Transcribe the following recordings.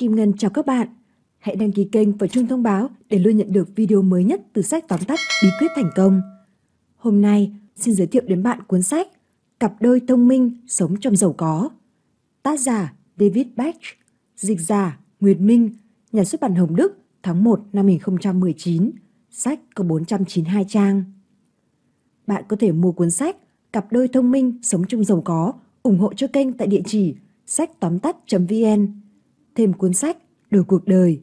Kim Ngân chào các bạn. Hãy đăng ký kênh và chuông thông báo để luôn nhận được video mới nhất từ sách tóm tắt bí quyết thành công. Hôm nay, xin giới thiệu đến bạn cuốn sách Cặp đôi thông minh sống trong giàu có. Tác giả David Bach, dịch giả Nguyệt Minh, nhà xuất bản Hồng Đức tháng 1 năm 2019. Sách có 492 trang. Bạn có thể mua cuốn sách Cặp đôi thông minh sống trong giàu có ủng hộ cho kênh tại địa chỉ sách tóm tắt.vn. Thêm cuốn sách Đổi cuộc đời.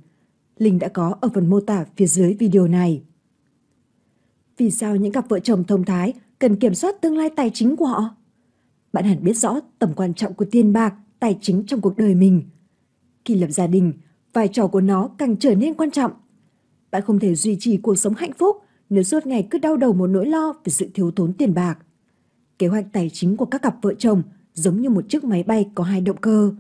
Linh đã có ở phần mô tả phía dưới video này. Vì sao những cặp vợ chồng thông thái cần kiểm soát tương lai tài chính của họ? Bạn hẳn biết rõ tầm quan trọng của tiền bạc, tài chính trong cuộc đời mình. Khi lập gia đình, vai trò của nó càng trở nên quan trọng. Bạn không thể duy trì cuộc sống hạnh phúc nếu suốt ngày cứ đau đầu một nỗi lo về sự thiếu thốn tiền bạc. Kế hoạch tài chính của các cặp vợ chồng giống như một chiếc máy bay có hai động cơ.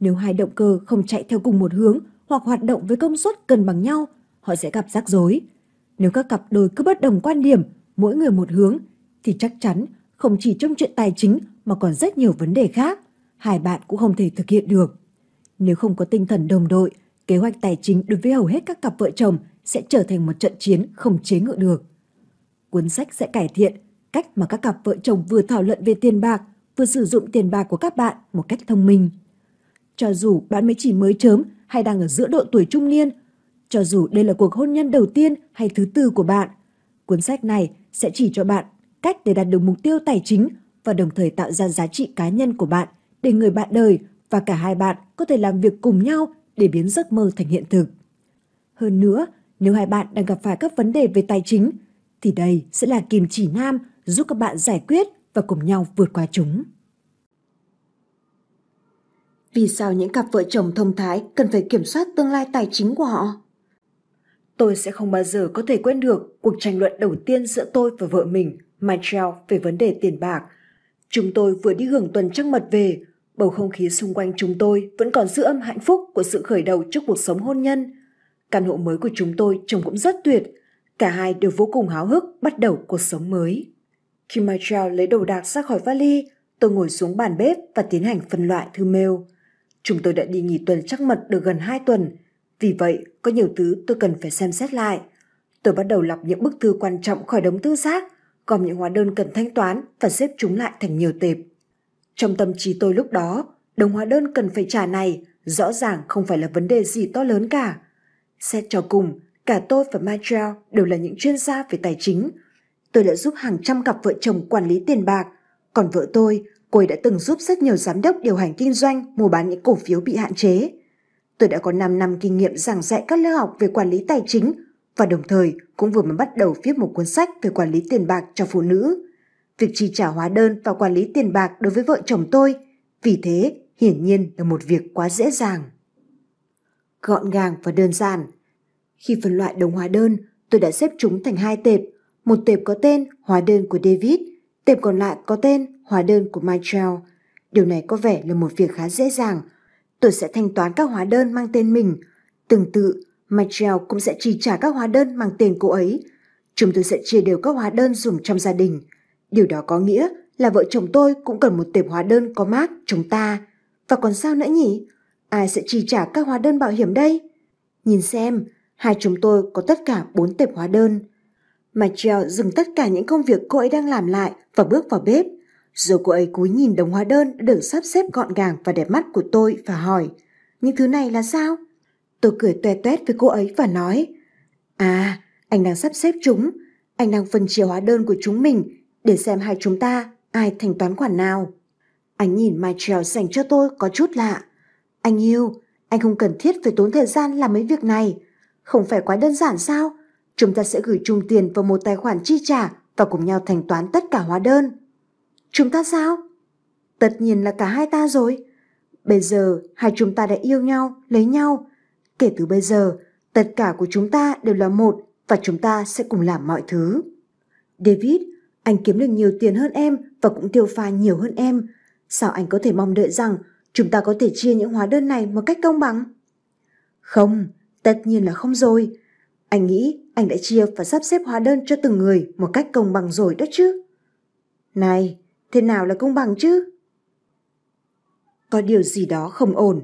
Nếu hai động cơ không chạy theo cùng một hướng hoặc hoạt động với công suất cân bằng nhau, họ sẽ gặp rắc rối. Nếu các cặp đôi cứ bất đồng quan điểm, mỗi người một hướng, thì chắc chắn không chỉ trong chuyện tài chính mà còn rất nhiều vấn đề khác, hai bạn cũng không thể thực hiện được. Nếu không có tinh thần đồng đội, kế hoạch tài chính đối với hầu hết các cặp vợ chồng sẽ trở thành một trận chiến không chế ngự được. Cuốn sách sẽ cải thiện cách mà các cặp vợ chồng vừa thảo luận về tiền bạc, vừa sử dụng tiền bạc của các bạn một cách thông minh. Cho dù bạn mới chỉ mới chớm hay đang ở giữa độ tuổi trung niên, cho dù đây là cuộc hôn nhân đầu tiên hay thứ tư của bạn, cuốn sách này sẽ chỉ cho bạn cách để đạt được mục tiêu tài chính và đồng thời tạo ra giá trị cá nhân của bạn để người bạn đời và cả hai bạn có thể làm việc cùng nhau để biến giấc mơ thành hiện thực. Hơn nữa, nếu hai bạn đang gặp phải các vấn đề về tài chính, thì đây sẽ là kim chỉ nam giúp các bạn giải quyết và cùng nhau vượt qua chúng. Vì sao những cặp vợ chồng thông thái cần phải kiểm soát tương lai tài chính của họ? Tôi sẽ không bao giờ có thể quên được cuộc tranh luận đầu tiên giữa tôi và vợ mình, Michelle, về vấn đề tiền bạc. Chúng tôi vừa đi hưởng tuần trăng mật về, bầu không khí xung quanh chúng tôi vẫn còn giữ âm hạnh phúc của sự khởi đầu trước cuộc sống hôn nhân. Căn hộ mới của chúng tôi trông cũng rất tuyệt, cả hai đều vô cùng háo hức bắt đầu cuộc sống mới. Khi Michelle lấy đồ đạc ra khỏi vali, tôi ngồi xuống bàn bếp và tiến hành phân loại thư mail. Chúng tôi đã đi nghỉ tuần trắc mật được gần 2 tuần, vì vậy có nhiều thứ tôi cần phải xem xét lại. Tôi bắt đầu lọc những bức thư quan trọng khỏi đống thư rác, gom những hóa đơn cần thanh toán và xếp chúng lại thành nhiều tệp. Trong tâm trí tôi lúc đó, đồng hóa đơn cần phải trả này rõ ràng không phải là vấn đề gì to lớn cả. Xét cho cùng, cả tôi và Michael đều là những chuyên gia về tài chính. Tôi đã giúp hàng trăm cặp vợ chồng quản lý tiền bạc, còn vợ tôi, cô ấy đã từng giúp rất nhiều giám đốc điều hành kinh doanh mua bán những cổ phiếu bị hạn chế. Tôi đã có 5 năm kinh nghiệm giảng dạy các lớp học về quản lý tài chính và đồng thời cũng vừa mới bắt đầu viết một cuốn sách về quản lý tiền bạc cho phụ nữ. Việc chi trả hóa đơn và quản lý tiền bạc đối với vợ chồng tôi, vì thế hiển nhiên là một việc quá dễ dàng. Gọn gàng và đơn giản. Khi phân loại đồng hóa đơn, tôi đã xếp chúng thành hai tệp. Một tệp có tên hóa đơn của David, tệp còn lại có tên hóa đơn của Michael. Điều này có vẻ là một việc khá dễ dàng. Tôi sẽ thanh toán các hóa đơn mang tên mình. Tương tự, Michael cũng sẽ chi trả các hóa đơn mang tên cô ấy. Chúng tôi sẽ chia đều các hóa đơn dùng trong gia đình – Điều đó có nghĩa là vợ chồng tôi cũng cần một tệp hóa đơn có mác chúng ta. Và còn sao nữa nhỉ? Ai sẽ chi trả các hóa đơn bảo hiểm đây? Nhìn xem, hai chúng tôi có tất cả bốn tệp hóa đơn. Michelle dừng tất cả những công việc cô ấy đang làm lại và bước vào bếp. Rồi cô ấy cúi nhìn đồng hóa đơn đã được sắp xếp gọn gàng và đẹp mắt của tôi và hỏi Những thứ này là sao? Tôi cười toe toét với cô ấy và nói À, anh đang sắp xếp chúng. Anh đang phân chia hóa đơn của chúng mình để xem hai chúng ta ai thanh toán khoản nào. Anh nhìn Michelle dành cho tôi có chút lạ. Anh yêu, anh không cần thiết phải tốn thời gian làm mấy việc này. Không phải quá đơn giản sao? Chúng ta sẽ gửi chung tiền vào một tài khoản chi trả và cùng nhau thanh toán tất cả hóa đơn. Chúng ta sao? Tất nhiên là cả hai ta rồi. Bây giờ hai chúng ta đã yêu nhau, lấy nhau. Kể từ bây giờ, tất cả của chúng ta đều là một và chúng ta sẽ cùng làm mọi thứ. David anh kiếm được nhiều tiền hơn em và cũng tiêu pha nhiều hơn em. Sao anh có thể mong đợi rằng chúng ta có thể chia những hóa đơn này một cách công bằng? Không, tất nhiên là không rồi. Anh nghĩ anh đã chia và sắp xếp hóa đơn cho từng người một cách công bằng rồi đó chứ. Này, thế nào là công bằng chứ? Có điều gì đó không ổn.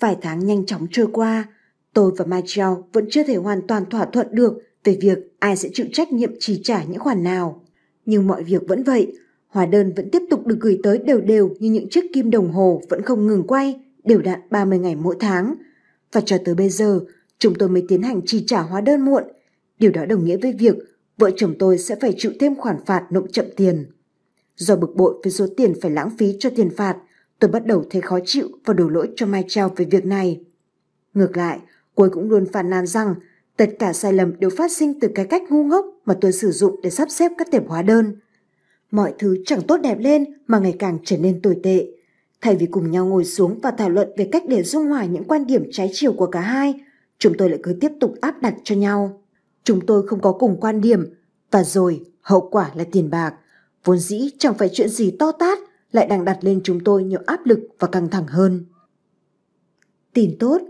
Vài tháng nhanh chóng trôi qua, tôi và Michael vẫn chưa thể hoàn toàn thỏa thuận được về việc ai sẽ chịu trách nhiệm chi trả những khoản nào. Nhưng mọi việc vẫn vậy, hóa đơn vẫn tiếp tục được gửi tới đều đều như những chiếc kim đồng hồ vẫn không ngừng quay, đều đặn 30 ngày mỗi tháng. Và cho tới bây giờ, chúng tôi mới tiến hành chi trả hóa đơn muộn. Điều đó đồng nghĩa với việc vợ chồng tôi sẽ phải chịu thêm khoản phạt nộp chậm tiền. Do bực bội với số tiền phải lãng phí cho tiền phạt, tôi bắt đầu thấy khó chịu và đổ lỗi cho Mai Treo về việc này. Ngược lại, cô cũng luôn phàn nàn rằng tất cả sai lầm đều phát sinh từ cái cách ngu ngốc mà tôi sử dụng để sắp xếp các tệp hóa đơn. Mọi thứ chẳng tốt đẹp lên mà ngày càng trở nên tồi tệ. Thay vì cùng nhau ngồi xuống và thảo luận về cách để dung hòa những quan điểm trái chiều của cả hai, chúng tôi lại cứ tiếp tục áp đặt cho nhau. Chúng tôi không có cùng quan điểm và rồi hậu quả là tiền bạc. Vốn dĩ chẳng phải chuyện gì to tát lại đang đặt lên chúng tôi nhiều áp lực và căng thẳng hơn. Tin tốt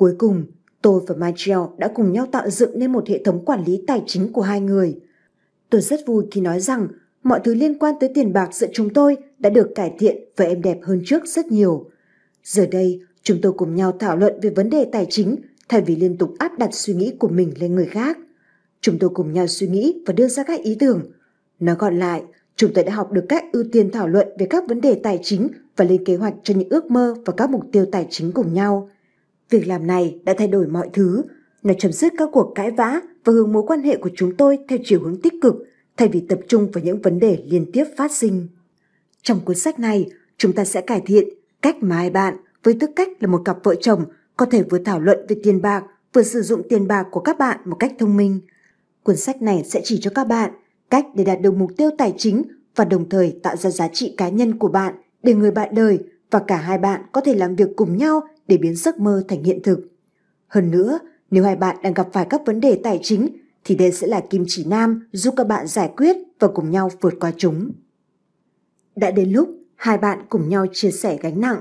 Cuối cùng, tôi và Michael đã cùng nhau tạo dựng nên một hệ thống quản lý tài chính của hai người. Tôi rất vui khi nói rằng mọi thứ liên quan tới tiền bạc giữa chúng tôi đã được cải thiện và êm đẹp hơn trước rất nhiều. Giờ đây, chúng tôi cùng nhau thảo luận về vấn đề tài chính thay vì liên tục áp đặt suy nghĩ của mình lên người khác. Chúng tôi cùng nhau suy nghĩ và đưa ra các ý tưởng. Nói gọn lại, chúng tôi đã học được cách ưu tiên thảo luận về các vấn đề tài chính và lên kế hoạch cho những ước mơ và các mục tiêu tài chính cùng nhau. Việc làm này đã thay đổi mọi thứ, nó chấm dứt các cuộc cãi vã và hướng mối quan hệ của chúng tôi theo chiều hướng tích cực thay vì tập trung vào những vấn đề liên tiếp phát sinh. Trong cuốn sách này, chúng ta sẽ cải thiện cách mà hai bạn với tư cách là một cặp vợ chồng có thể vừa thảo luận về tiền bạc, vừa sử dụng tiền bạc của các bạn một cách thông minh. Cuốn sách này sẽ chỉ cho các bạn cách để đạt được mục tiêu tài chính và đồng thời tạo ra giá trị cá nhân của bạn để người bạn đời và cả hai bạn có thể làm việc cùng nhau để biến giấc mơ thành hiện thực. Hơn nữa, nếu hai bạn đang gặp phải các vấn đề tài chính thì đây sẽ là kim chỉ nam giúp các bạn giải quyết và cùng nhau vượt qua chúng. Đã đến lúc hai bạn cùng nhau chia sẻ gánh nặng.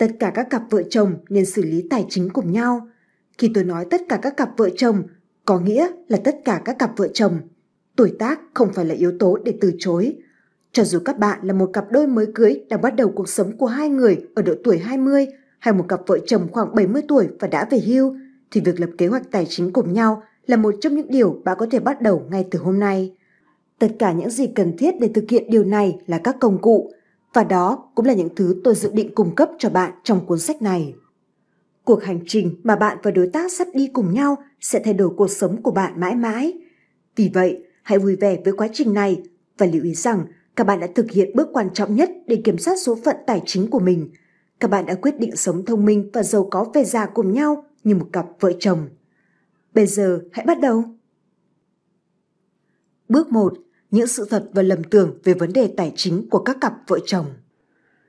Tất cả các cặp vợ chồng nên xử lý tài chính cùng nhau. Khi tôi nói tất cả các cặp vợ chồng, có nghĩa là tất cả các cặp vợ chồng. Tuổi tác không phải là yếu tố để từ chối. Cho dù các bạn là một cặp đôi mới cưới đang bắt đầu cuộc sống của hai người ở độ tuổi 20 hay một cặp vợ chồng khoảng 70 tuổi và đã về hưu, thì việc lập kế hoạch tài chính cùng nhau là một trong những điều bạn có thể bắt đầu ngay từ hôm nay. Tất cả những gì cần thiết để thực hiện điều này là các công cụ, và đó cũng là những thứ tôi dự định cung cấp cho bạn trong cuốn sách này. Cuộc hành trình mà bạn và đối tác sắp đi cùng nhau sẽ thay đổi cuộc sống của bạn mãi mãi. Vì vậy, hãy vui vẻ với quá trình này và lưu ý rằng các bạn đã thực hiện bước quan trọng nhất để kiểm soát số phận tài chính của mình. Các bạn đã quyết định sống thông minh và giàu có về già cùng nhau như một cặp vợ chồng. Bây giờ hãy bắt đầu. Bước 1. Những sự thật và lầm tưởng về vấn đề tài chính của các cặp vợ chồng.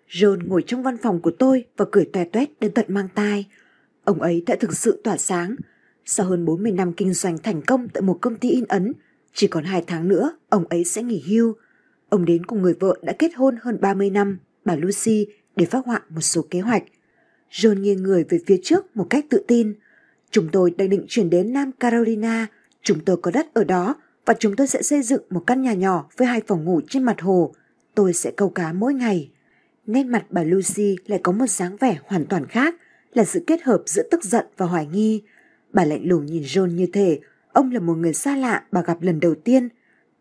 John ngồi trong văn phòng của tôi và cười toe toét đến tận mang tai. Ông ấy đã thực sự tỏa sáng. Sau hơn 40 năm kinh doanh thành công tại một công ty in ấn, chỉ còn hai tháng nữa ông ấy sẽ nghỉ hưu. Ông đến cùng người vợ đã kết hôn hơn 30 năm, bà Lucy, để phát họa một số kế hoạch. John nghiêng người về phía trước một cách tự tin – Chúng tôi đang định chuyển đến Nam Carolina, chúng tôi có đất ở đó và chúng tôi sẽ xây dựng một căn nhà nhỏ với hai phòng ngủ trên mặt hồ. Tôi sẽ câu cá mỗi ngày. Nét mặt bà Lucy lại có một dáng vẻ hoàn toàn khác, là sự kết hợp giữa tức giận và hoài nghi. Bà lạnh lùng nhìn John như thể ông là một người xa lạ bà gặp lần đầu tiên.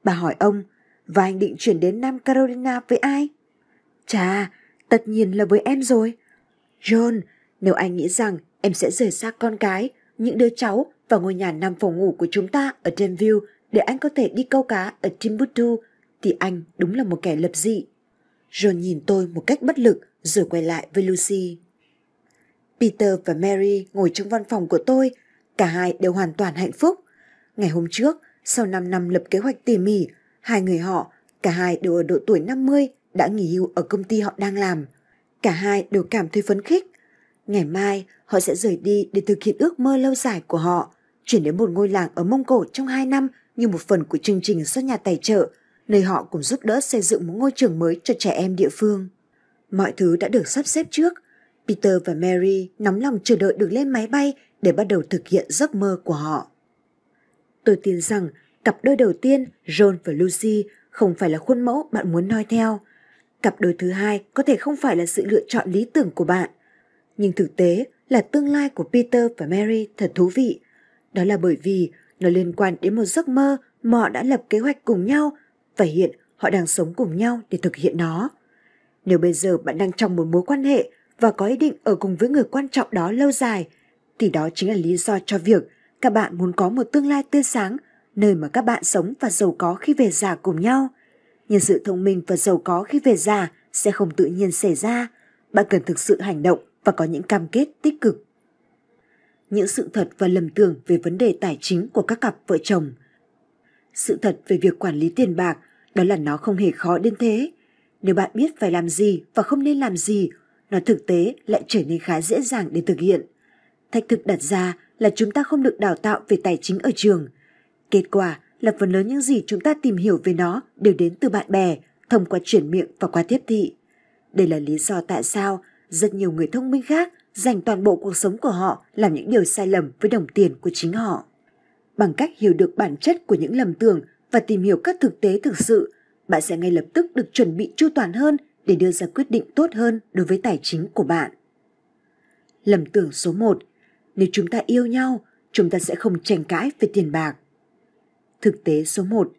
Bà hỏi ông, và anh định chuyển đến Nam Carolina với ai? Chà, tất nhiên là với em rồi. John, nếu anh nghĩ rằng em sẽ rời xa con cái, những đứa cháu và ngôi nhà năm phòng ngủ của chúng ta ở Denville để anh có thể đi câu cá ở Timbuktu thì anh đúng là một kẻ lập dị. John nhìn tôi một cách bất lực rồi quay lại với Lucy. Peter và Mary ngồi trong văn phòng của tôi, cả hai đều hoàn toàn hạnh phúc. Ngày hôm trước, sau 5 năm lập kế hoạch tỉ mỉ, hai người họ, cả hai đều ở độ tuổi 50, đã nghỉ hưu ở công ty họ đang làm. Cả hai đều cảm thấy phấn khích Ngày mai, họ sẽ rời đi để thực hiện ước mơ lâu dài của họ, chuyển đến một ngôi làng ở Mông Cổ trong 2 năm như một phần của chương trình do nhà tài trợ, nơi họ cùng giúp đỡ xây dựng một ngôi trường mới cho trẻ em địa phương. Mọi thứ đã được sắp xếp trước. Peter và Mary nóng lòng chờ đợi được lên máy bay để bắt đầu thực hiện giấc mơ của họ. Tôi tin rằng cặp đôi đầu tiên, John và Lucy, không phải là khuôn mẫu bạn muốn noi theo. Cặp đôi thứ hai có thể không phải là sự lựa chọn lý tưởng của bạn, Nhưng thực tế là tương lai của Peter và Mary thật thú vị. Đó là bởi vì nó liên quan đến một giấc mơ mà họ đã lập kế hoạch cùng nhau và hiện họ đang sống cùng nhau để thực hiện nó. Nếu bây giờ bạn đang trong một mối quan hệ và có ý định ở cùng với người quan trọng đó lâu dài, thì đó chính là lý do cho việc các bạn muốn có một tương lai tươi sáng, nơi mà các bạn sống và giàu có khi về già cùng nhau. Nhưng sự thông minh và giàu có khi về già sẽ không tự nhiên xảy ra. Bạn cần thực sự hành động và có những cam kết tích cực. Những sự thật và lầm tưởng về vấn đề tài chính của các cặp vợ chồng. Sự thật về việc quản lý tiền bạc đó là nó không hề khó đến thế. Nếu bạn biết phải làm gì và không nên làm gì, nó thực tế lại trở nên khá dễ dàng để thực hiện. Thách thức đặt ra là chúng ta không được đào tạo về tài chính ở trường. Kết quả là phần lớn những gì chúng ta tìm hiểu về nó đều đến từ bạn bè, thông qua chuyển miệng và qua tiếp thị. Đây là lý do tại sao rất nhiều người thông minh khác dành toàn bộ cuộc sống của họ làm những điều sai lầm với đồng tiền của chính họ. Bằng cách hiểu được bản chất của những lầm tưởng và tìm hiểu các thực tế thực sự, bạn sẽ ngay lập tức được chuẩn bị chu toàn hơn để đưa ra quyết định tốt hơn đối với tài chính của bạn. Lầm tưởng số 1. Nếu chúng ta yêu nhau, chúng ta sẽ không tranh cãi về tiền bạc. Thực tế số 1.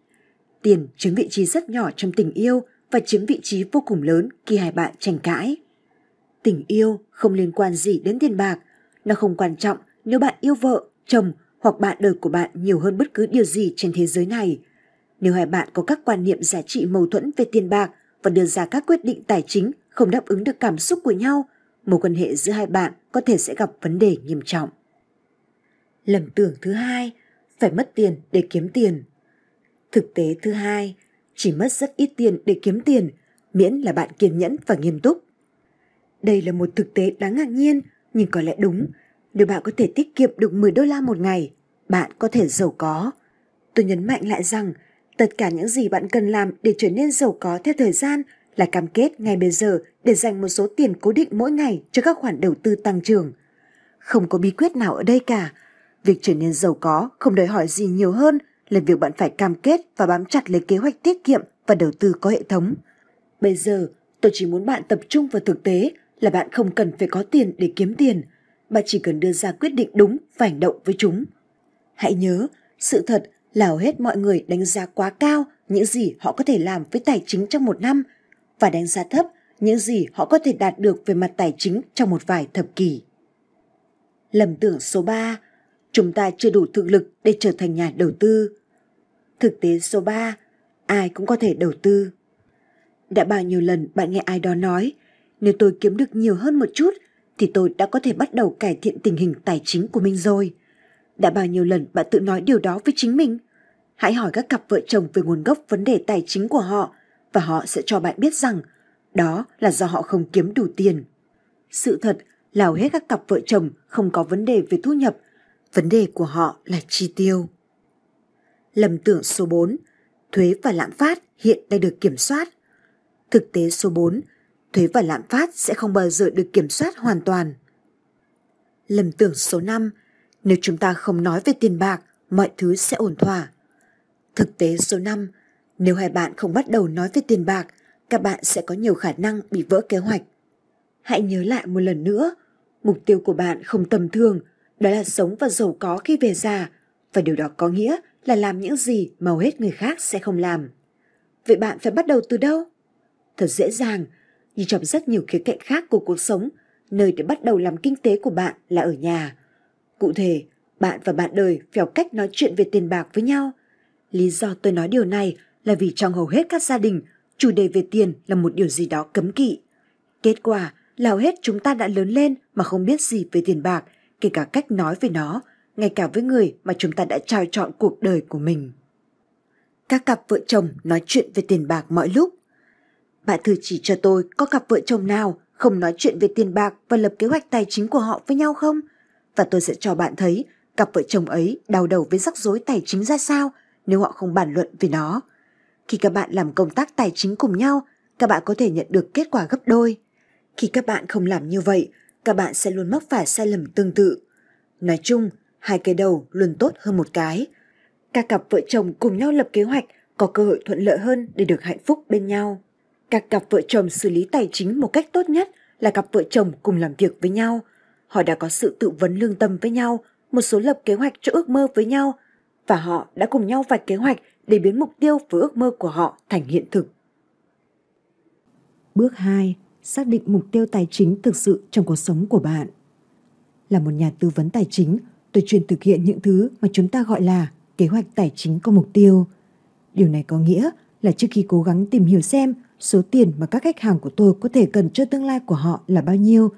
Tiền chiếm vị trí rất nhỏ trong tình yêu và chiếm vị trí vô cùng lớn khi hai bạn tranh cãi. Tình yêu không liên quan gì đến tiền bạc, nó không quan trọng nếu bạn yêu vợ, chồng hoặc bạn đời của bạn nhiều hơn bất cứ điều gì trên thế giới này. Nếu hai bạn có các quan niệm giá trị mâu thuẫn về tiền bạc và đưa ra các quyết định tài chính không đáp ứng được cảm xúc của nhau, mối quan hệ giữa hai bạn có thể sẽ gặp vấn đề nghiêm trọng. Lầm tưởng thứ hai, phải mất tiền để kiếm tiền. Thực tế thứ hai, chỉ mất rất ít tiền để kiếm tiền, miễn là bạn kiên nhẫn và nghiêm túc. Đây là một thực tế đáng ngạc nhiên, nhưng có lẽ đúng. Nếu bạn có thể tiết kiệm được 10 đô la một ngày, bạn có thể giàu có. Tôi nhấn mạnh lại rằng, tất cả những gì bạn cần làm để trở nên giàu có theo thời gian là cam kết ngay bây giờ để dành một số tiền cố định mỗi ngày cho các khoản đầu tư tăng trưởng. Không có bí quyết nào ở đây cả. Việc trở nên giàu có không đòi hỏi gì nhiều hơn là việc bạn phải cam kết và bám chặt lấy kế hoạch tiết kiệm và đầu tư có hệ thống. Bây giờ, tôi chỉ muốn bạn tập trung vào thực tế là bạn không cần phải có tiền để kiếm tiền, bạn chỉ cần đưa ra quyết định đúng và hành động với chúng. Hãy nhớ, sự thật là hầu hết mọi người đánh giá quá cao những gì họ có thể làm với tài chính trong một năm và đánh giá thấp những gì họ có thể đạt được về mặt tài chính trong một vài thập kỷ. Lầm tưởng số 3, chúng ta chưa đủ thực lực để trở thành nhà đầu tư. Thực tế số 3, ai cũng có thể đầu tư. Đã bao nhiêu lần bạn nghe ai đó nói, nếu tôi kiếm được nhiều hơn một chút thì tôi đã có thể bắt đầu cải thiện tình hình tài chính của mình rồi. Đã bao nhiêu lần bạn tự nói điều đó với chính mình? Hãy hỏi các cặp vợ chồng về nguồn gốc vấn đề tài chính của họ và họ sẽ cho bạn biết rằng đó là do họ không kiếm đủ tiền. Sự thật là hầu hết các cặp vợ chồng không có vấn đề về thu nhập, vấn đề của họ là chi tiêu. Lầm tưởng số 4, thuế và lạm phát hiện đang được kiểm soát. Thực tế số 4, thuế và lạm phát sẽ không bao giờ được kiểm soát hoàn toàn. Lầm tưởng số 5, nếu chúng ta không nói về tiền bạc, mọi thứ sẽ ổn thỏa. Thực tế số 5, nếu hai bạn không bắt đầu nói về tiền bạc, các bạn sẽ có nhiều khả năng bị vỡ kế hoạch. Hãy nhớ lại một lần nữa, mục tiêu của bạn không tầm thường, đó là sống và giàu có khi về già, và điều đó có nghĩa là làm những gì mà hầu hết người khác sẽ không làm. Vậy bạn phải bắt đầu từ đâu? Thật dễ dàng, như trong rất nhiều khía cạnh khác của cuộc sống, nơi để bắt đầu làm kinh tế của bạn là ở nhà. Cụ thể, bạn và bạn đời phèo cách nói chuyện về tiền bạc với nhau. Lý do tôi nói điều này là vì trong hầu hết các gia đình, chủ đề về tiền là một điều gì đó cấm kỵ. Kết quả là hầu hết chúng ta đã lớn lên mà không biết gì về tiền bạc, kể cả cách nói về nó, ngay cả với người mà chúng ta đã trao chọn cuộc đời của mình. Các cặp vợ chồng nói chuyện về tiền bạc mọi lúc. Bạn thử chỉ cho tôi có cặp vợ chồng nào không nói chuyện về tiền bạc và lập kế hoạch tài chính của họ với nhau không? Và tôi sẽ cho bạn thấy cặp vợ chồng ấy đau đầu với rắc rối tài chính ra sao nếu họ không bàn luận về nó. Khi các bạn làm công tác tài chính cùng nhau, các bạn có thể nhận được kết quả gấp đôi. Khi các bạn không làm như vậy, các bạn sẽ luôn mắc phải sai lầm tương tự. Nói chung, hai cái đầu luôn tốt hơn một cái. Các cặp vợ chồng cùng nhau lập kế hoạch có cơ hội thuận lợi hơn để được hạnh phúc bên nhau. Các cặp vợ chồng xử lý tài chính một cách tốt nhất là cặp vợ chồng cùng làm việc với nhau – họ đã có sự tự vấn lương tâm với nhau, một số lập kế hoạch cho ước mơ với nhau và họ đã cùng nhau vạch kế hoạch để biến mục tiêu và ước mơ của họ thành hiện thực. Bước 2. Xác định mục tiêu tài chính thực sự trong cuộc sống của bạn. Là một nhà tư vấn tài chính, tôi chuyên thực hiện những thứ mà chúng ta gọi là kế hoạch tài chính có mục tiêu. Điều này có nghĩa là trước khi cố gắng tìm hiểu xem số tiền mà các khách hàng của tôi có thể cần cho tương lai của họ là bao nhiêu,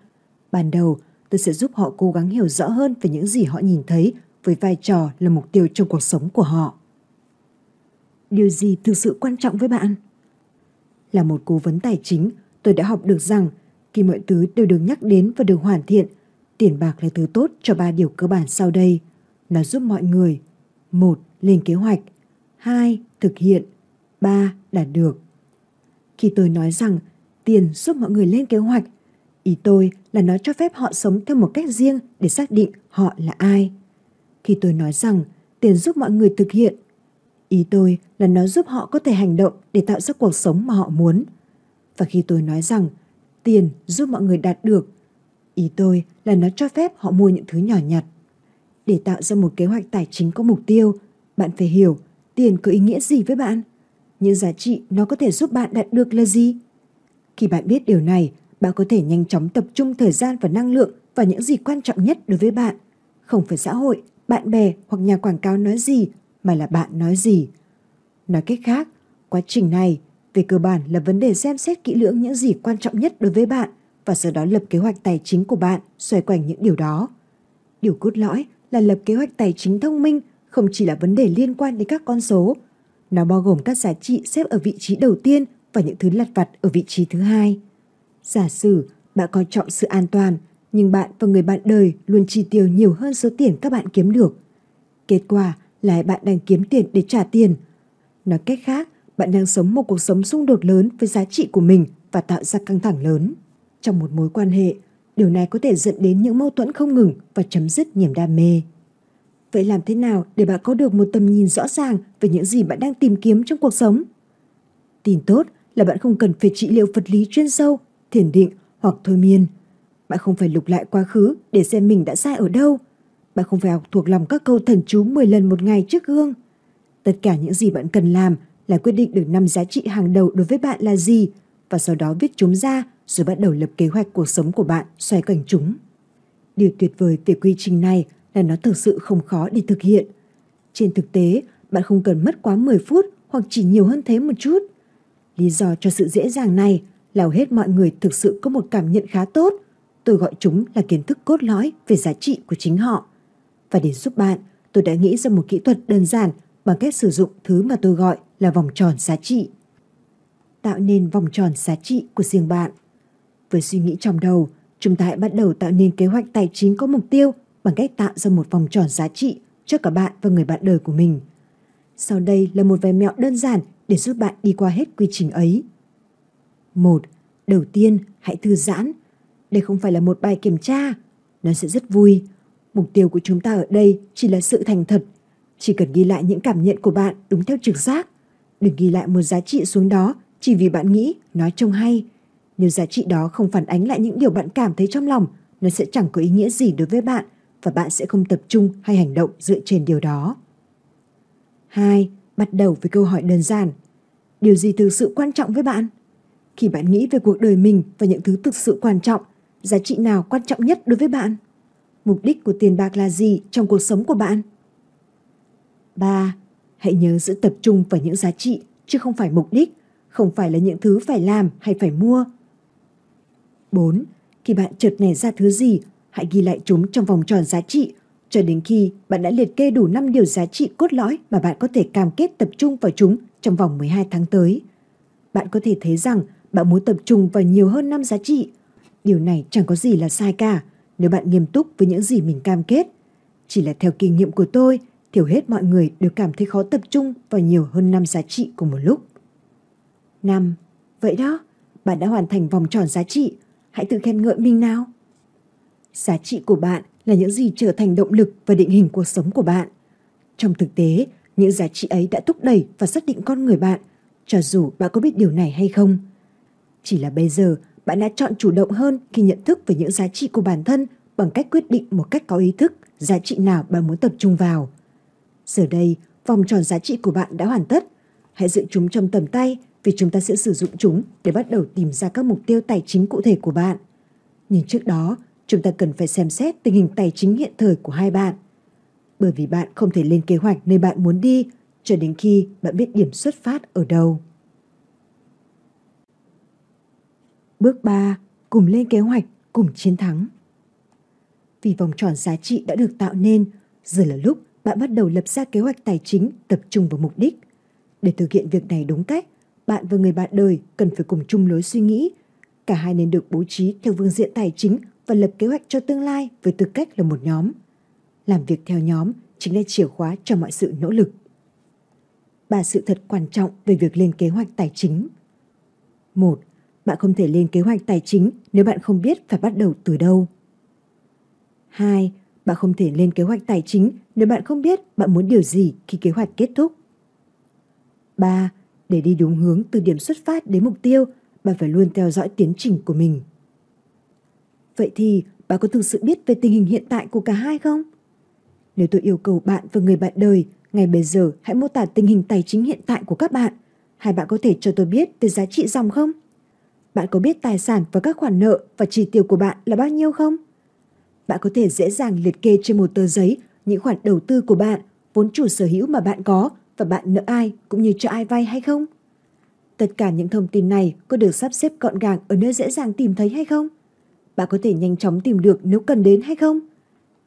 ban đầu tôi sẽ giúp họ cố gắng hiểu rõ hơn về những gì họ nhìn thấy với vai trò là mục tiêu trong cuộc sống của họ. Điều gì thực sự quan trọng với bạn? Là một cố vấn tài chính, tôi đã học được rằng khi mọi thứ đều được nhắc đến và được hoàn thiện, tiền bạc là thứ tốt cho ba điều cơ bản sau đây. Nó giúp mọi người một Lên kế hoạch 2. Thực hiện 3. Đạt được khi tôi nói rằng tiền giúp mọi người lên kế hoạch, ý tôi là nó cho phép họ sống theo một cách riêng để xác định họ là ai. Khi tôi nói rằng tiền giúp mọi người thực hiện, ý tôi là nó giúp họ có thể hành động để tạo ra cuộc sống mà họ muốn. Và khi tôi nói rằng tiền giúp mọi người đạt được, ý tôi là nó cho phép họ mua những thứ nhỏ nhặt. Để tạo ra một kế hoạch tài chính có mục tiêu, bạn phải hiểu tiền có ý nghĩa gì với bạn. Những giá trị nó có thể giúp bạn đạt được là gì? Khi bạn biết điều này, bạn có thể nhanh chóng tập trung thời gian và năng lượng vào những gì quan trọng nhất đối với bạn. Không phải xã hội, bạn bè hoặc nhà quảng cáo nói gì, mà là bạn nói gì. Nói cách khác, quá trình này về cơ bản là vấn đề xem xét kỹ lưỡng những gì quan trọng nhất đối với bạn và sau đó lập kế hoạch tài chính của bạn xoay quanh những điều đó. Điều cốt lõi là lập kế hoạch tài chính thông minh không chỉ là vấn đề liên quan đến các con số. Nó bao gồm các giá trị xếp ở vị trí đầu tiên và những thứ lặt vặt ở vị trí thứ hai. Giả sử bạn coi trọng sự an toàn, nhưng bạn và người bạn đời luôn chi tiêu nhiều hơn số tiền các bạn kiếm được. Kết quả là bạn đang kiếm tiền để trả tiền. Nói cách khác, bạn đang sống một cuộc sống xung đột lớn với giá trị của mình và tạo ra căng thẳng lớn. Trong một mối quan hệ, điều này có thể dẫn đến những mâu thuẫn không ngừng và chấm dứt niềm đam mê. Vậy làm thế nào để bạn có được một tầm nhìn rõ ràng về những gì bạn đang tìm kiếm trong cuộc sống? Tin tốt là bạn không cần phải trị liệu vật lý chuyên sâu, thiền định hoặc thôi miên. Bạn không phải lục lại quá khứ để xem mình đã sai ở đâu. Bạn không phải học thuộc lòng các câu thần chú 10 lần một ngày trước gương. Tất cả những gì bạn cần làm là quyết định được năm giá trị hàng đầu đối với bạn là gì và sau đó viết chúng ra rồi bắt đầu lập kế hoạch cuộc sống của bạn xoay quanh chúng. Điều tuyệt vời về quy trình này là nó thực sự không khó để thực hiện. Trên thực tế, bạn không cần mất quá 10 phút hoặc chỉ nhiều hơn thế một chút. Lý do cho sự dễ dàng này là hết mọi người thực sự có một cảm nhận khá tốt. Tôi gọi chúng là kiến thức cốt lõi về giá trị của chính họ. Và để giúp bạn, tôi đã nghĩ ra một kỹ thuật đơn giản bằng cách sử dụng thứ mà tôi gọi là vòng tròn giá trị. Tạo nên vòng tròn giá trị của riêng bạn. Với suy nghĩ trong đầu, chúng ta hãy bắt đầu tạo nên kế hoạch tài chính có mục tiêu bằng cách tạo ra một vòng tròn giá trị cho cả bạn và người bạn đời của mình. Sau đây là một vài mẹo đơn giản để giúp bạn đi qua hết quy trình ấy. Một, Đầu tiên, hãy thư giãn. Đây không phải là một bài kiểm tra. Nó sẽ rất vui. Mục tiêu của chúng ta ở đây chỉ là sự thành thật. Chỉ cần ghi lại những cảm nhận của bạn đúng theo trực giác. Đừng ghi lại một giá trị xuống đó chỉ vì bạn nghĩ nó trông hay. Nếu giá trị đó không phản ánh lại những điều bạn cảm thấy trong lòng, nó sẽ chẳng có ý nghĩa gì đối với bạn và bạn sẽ không tập trung hay hành động dựa trên điều đó. 2. Bắt đầu với câu hỏi đơn giản. Điều gì thực sự quan trọng với bạn? Khi bạn nghĩ về cuộc đời mình và những thứ thực sự quan trọng, giá trị nào quan trọng nhất đối với bạn? Mục đích của tiền bạc là gì trong cuộc sống của bạn? 3. Hãy nhớ giữ tập trung vào những giá trị chứ không phải mục đích, không phải là những thứ phải làm hay phải mua. 4. Khi bạn chợt nảy ra thứ gì hãy ghi lại chúng trong vòng tròn giá trị cho đến khi bạn đã liệt kê đủ 5 điều giá trị cốt lõi mà bạn có thể cam kết tập trung vào chúng trong vòng 12 tháng tới. Bạn có thể thấy rằng bạn muốn tập trung vào nhiều hơn 5 giá trị. Điều này chẳng có gì là sai cả nếu bạn nghiêm túc với những gì mình cam kết. Chỉ là theo kinh nghiệm của tôi, thiểu hết mọi người đều cảm thấy khó tập trung vào nhiều hơn 5 giá trị cùng một lúc. 5. Vậy đó, bạn đã hoàn thành vòng tròn giá trị. Hãy tự khen ngợi mình nào. Giá trị của bạn là những gì trở thành động lực và định hình cuộc sống của bạn. Trong thực tế, những giá trị ấy đã thúc đẩy và xác định con người bạn, cho dù bạn có biết điều này hay không. Chỉ là bây giờ, bạn đã chọn chủ động hơn khi nhận thức về những giá trị của bản thân bằng cách quyết định một cách có ý thức giá trị nào bạn muốn tập trung vào. Giờ đây, vòng tròn giá trị của bạn đã hoàn tất. Hãy giữ chúng trong tầm tay vì chúng ta sẽ sử dụng chúng để bắt đầu tìm ra các mục tiêu tài chính cụ thể của bạn. Nhưng trước đó, chúng ta cần phải xem xét tình hình tài chính hiện thời của hai bạn. Bởi vì bạn không thể lên kế hoạch nơi bạn muốn đi cho đến khi bạn biết điểm xuất phát ở đâu. Bước 3. Cùng lên kế hoạch, cùng chiến thắng. Vì vòng tròn giá trị đã được tạo nên, giờ là lúc bạn bắt đầu lập ra kế hoạch tài chính tập trung vào mục đích. Để thực hiện việc này đúng cách, bạn và người bạn đời cần phải cùng chung lối suy nghĩ. Cả hai nên được bố trí theo phương diện tài chính và lập kế hoạch cho tương lai với tư cách là một nhóm. Làm việc theo nhóm chính là chìa khóa cho mọi sự nỗ lực. Ba sự thật quan trọng về việc lên kế hoạch tài chính. Một, bạn không thể lên kế hoạch tài chính nếu bạn không biết phải bắt đầu từ đâu. 2. Bạn không thể lên kế hoạch tài chính nếu bạn không biết bạn muốn điều gì khi kế hoạch kết thúc. 3. Để đi đúng hướng từ điểm xuất phát đến mục tiêu, bạn phải luôn theo dõi tiến trình của mình. Vậy thì bạn có thực sự biết về tình hình hiện tại của cả hai không? Nếu tôi yêu cầu bạn và người bạn đời ngay bây giờ hãy mô tả tình hình tài chính hiện tại của các bạn, hai bạn có thể cho tôi biết về giá trị dòng không? Bạn có biết tài sản và các khoản nợ và chi tiêu của bạn là bao nhiêu không? Bạn có thể dễ dàng liệt kê trên một tờ giấy những khoản đầu tư của bạn, vốn chủ sở hữu mà bạn có và bạn nợ ai cũng như cho ai vay hay không? Tất cả những thông tin này có được sắp xếp gọn gàng ở nơi dễ dàng tìm thấy hay không? Bạn có thể nhanh chóng tìm được nếu cần đến hay không?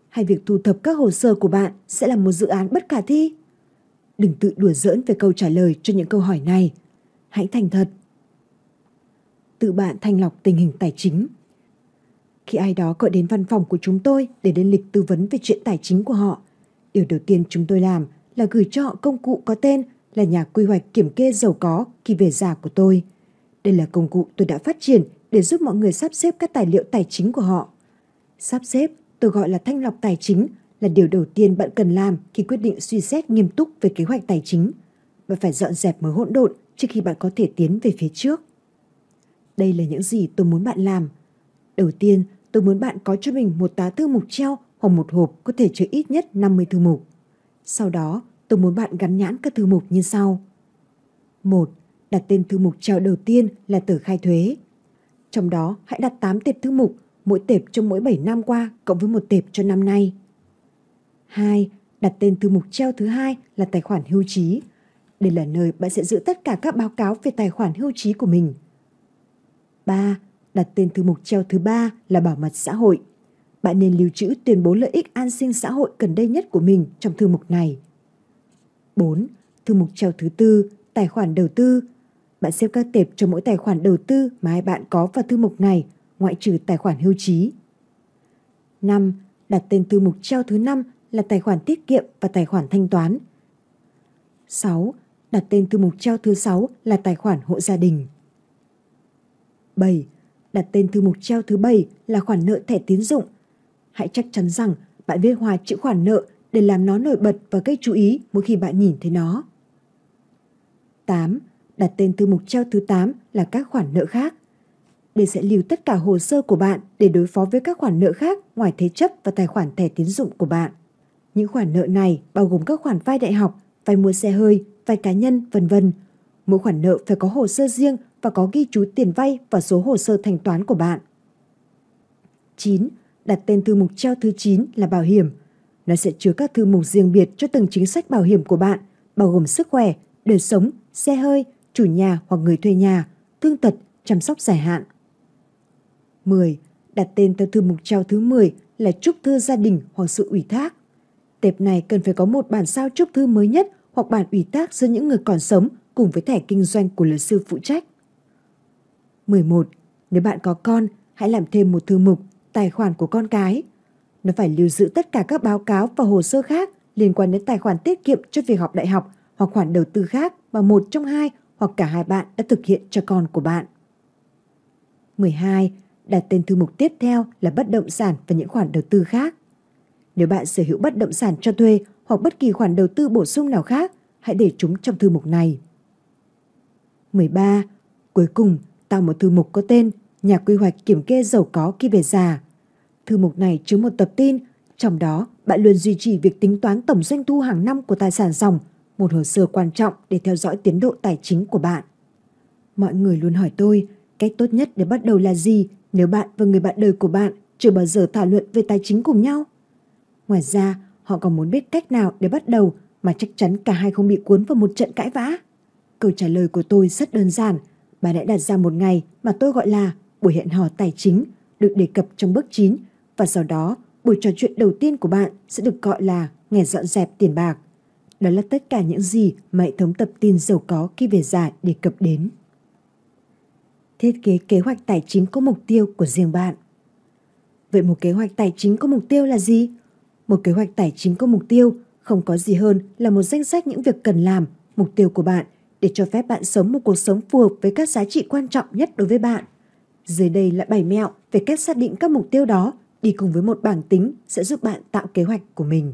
Hay việc thu thập các hồ sơ của bạn sẽ là một dự án bất khả thi? Đừng tự đùa giỡn về câu trả lời cho những câu hỏi này. Hãy thành thật. Tự bạn thanh lọc tình hình tài chính. Khi ai đó gọi đến văn phòng của chúng tôi để lên lịch tư vấn về chuyện tài chính của họ, điều đầu tiên chúng tôi làm là gửi cho họ công cụ có tên là nhà quy hoạch kiểm kê giàu có khi về già của tôi. Đây là công cụ tôi đã phát triển để giúp mọi người sắp xếp các tài liệu tài chính của họ. Sắp xếp, tôi gọi là thanh lọc tài chính, là điều đầu tiên bạn cần làm khi quyết định suy xét nghiêm túc về kế hoạch tài chính. Bạn phải dọn dẹp mớ hỗn độn trước khi bạn có thể tiến về phía trước. Đây là những gì tôi muốn bạn làm. Đầu tiên, tôi muốn bạn có cho mình một tá thư mục treo hoặc một hộp có thể chứa ít nhất 50 thư mục. Sau đó, tôi muốn bạn gắn nhãn các thư mục như sau. 1. Đặt tên thư mục treo đầu tiên là tờ khai thuế. Trong đó, hãy đặt 8 tệp thư mục, mỗi tệp cho mỗi 7 năm qua cộng với một tệp cho năm nay. 2. Đặt tên thư mục treo thứ hai là tài khoản hưu trí. Đây là nơi bạn sẽ giữ tất cả các báo cáo về tài khoản hưu trí của mình. 3. Đặt tên thư mục treo thứ ba là bảo mật xã hội. Bạn nên lưu trữ tuyên bố lợi ích an sinh xã hội gần đây nhất của mình trong thư mục này. 4. Thư mục treo thứ tư, tài khoản đầu tư. Bạn xếp các tệp cho mỗi tài khoản đầu tư mà hai bạn có vào thư mục này, ngoại trừ tài khoản hưu trí. 5. Đặt tên thư mục treo thứ năm là tài khoản tiết kiệm và tài khoản thanh toán. 6. Đặt tên thư mục treo thứ 6 là tài khoản hộ gia đình. 7. Đặt tên thư mục treo thứ 7 là khoản nợ thẻ tín dụng. Hãy chắc chắn rằng bạn viết hòa chữ khoản nợ để làm nó nổi bật và gây chú ý mỗi khi bạn nhìn thấy nó. 8. Đặt tên thư mục treo thứ 8 là các khoản nợ khác. Đây sẽ lưu tất cả hồ sơ của bạn để đối phó với các khoản nợ khác ngoài thế chấp và tài khoản thẻ tín dụng của bạn. Những khoản nợ này bao gồm các khoản vay đại học, vay mua xe hơi, vay cá nhân, vân vân. Mỗi khoản nợ phải có hồ sơ riêng và có ghi chú tiền vay và số hồ sơ thanh toán của bạn. 9. Đặt tên thư mục treo thứ 9 là bảo hiểm. Nó sẽ chứa các thư mục riêng biệt cho từng chính sách bảo hiểm của bạn, bao gồm sức khỏe, đời sống, xe hơi, chủ nhà hoặc người thuê nhà, thương tật, chăm sóc dài hạn. 10. Đặt tên theo thư mục treo thứ 10 là chúc thư gia đình hoặc sự ủy thác. Tệp này cần phải có một bản sao chúc thư mới nhất hoặc bản ủy thác giữa những người còn sống cùng với thẻ kinh doanh của luật sư phụ trách. 11. Nếu bạn có con, hãy làm thêm một thư mục tài khoản của con cái. Nó phải lưu giữ tất cả các báo cáo và hồ sơ khác liên quan đến tài khoản tiết kiệm cho việc học đại học hoặc khoản đầu tư khác mà một trong hai hoặc cả hai bạn đã thực hiện cho con của bạn. 12. Đặt tên thư mục tiếp theo là bất động sản và những khoản đầu tư khác. Nếu bạn sở hữu bất động sản cho thuê hoặc bất kỳ khoản đầu tư bổ sung nào khác, hãy để chúng trong thư mục này. 13. Cuối cùng, tạo một thư mục có tên Nhà quy hoạch kiểm kê giàu có khi về già. Thư mục này chứa một tập tin, trong đó bạn luôn duy trì việc tính toán tổng doanh thu hàng năm của tài sản dòng, một hồ sơ quan trọng để theo dõi tiến độ tài chính của bạn. Mọi người luôn hỏi tôi, cách tốt nhất để bắt đầu là gì nếu bạn và người bạn đời của bạn chưa bao giờ thảo luận về tài chính cùng nhau? Ngoài ra, họ còn muốn biết cách nào để bắt đầu mà chắc chắn cả hai không bị cuốn vào một trận cãi vã. Câu trả lời của tôi rất đơn giản. Bà đã đặt ra một ngày mà tôi gọi là buổi hẹn hò tài chính được đề cập trong bước 9 và sau đó buổi trò chuyện đầu tiên của bạn sẽ được gọi là ngày dọn dẹp tiền bạc. Đó là tất cả những gì mà hệ thống tập tin giàu có khi về già đề cập đến. Thiết kế kế hoạch tài chính có mục tiêu của riêng bạn. Vậy một kế hoạch tài chính có mục tiêu là gì? Một kế hoạch tài chính có mục tiêu không có gì hơn là một danh sách những việc cần làm, mục tiêu của bạn để cho phép bạn sống một cuộc sống phù hợp với các giá trị quan trọng nhất đối với bạn. Dưới đây là bảy mẹo về cách xác định các mục tiêu đó đi cùng với một bảng tính sẽ giúp bạn tạo kế hoạch của mình.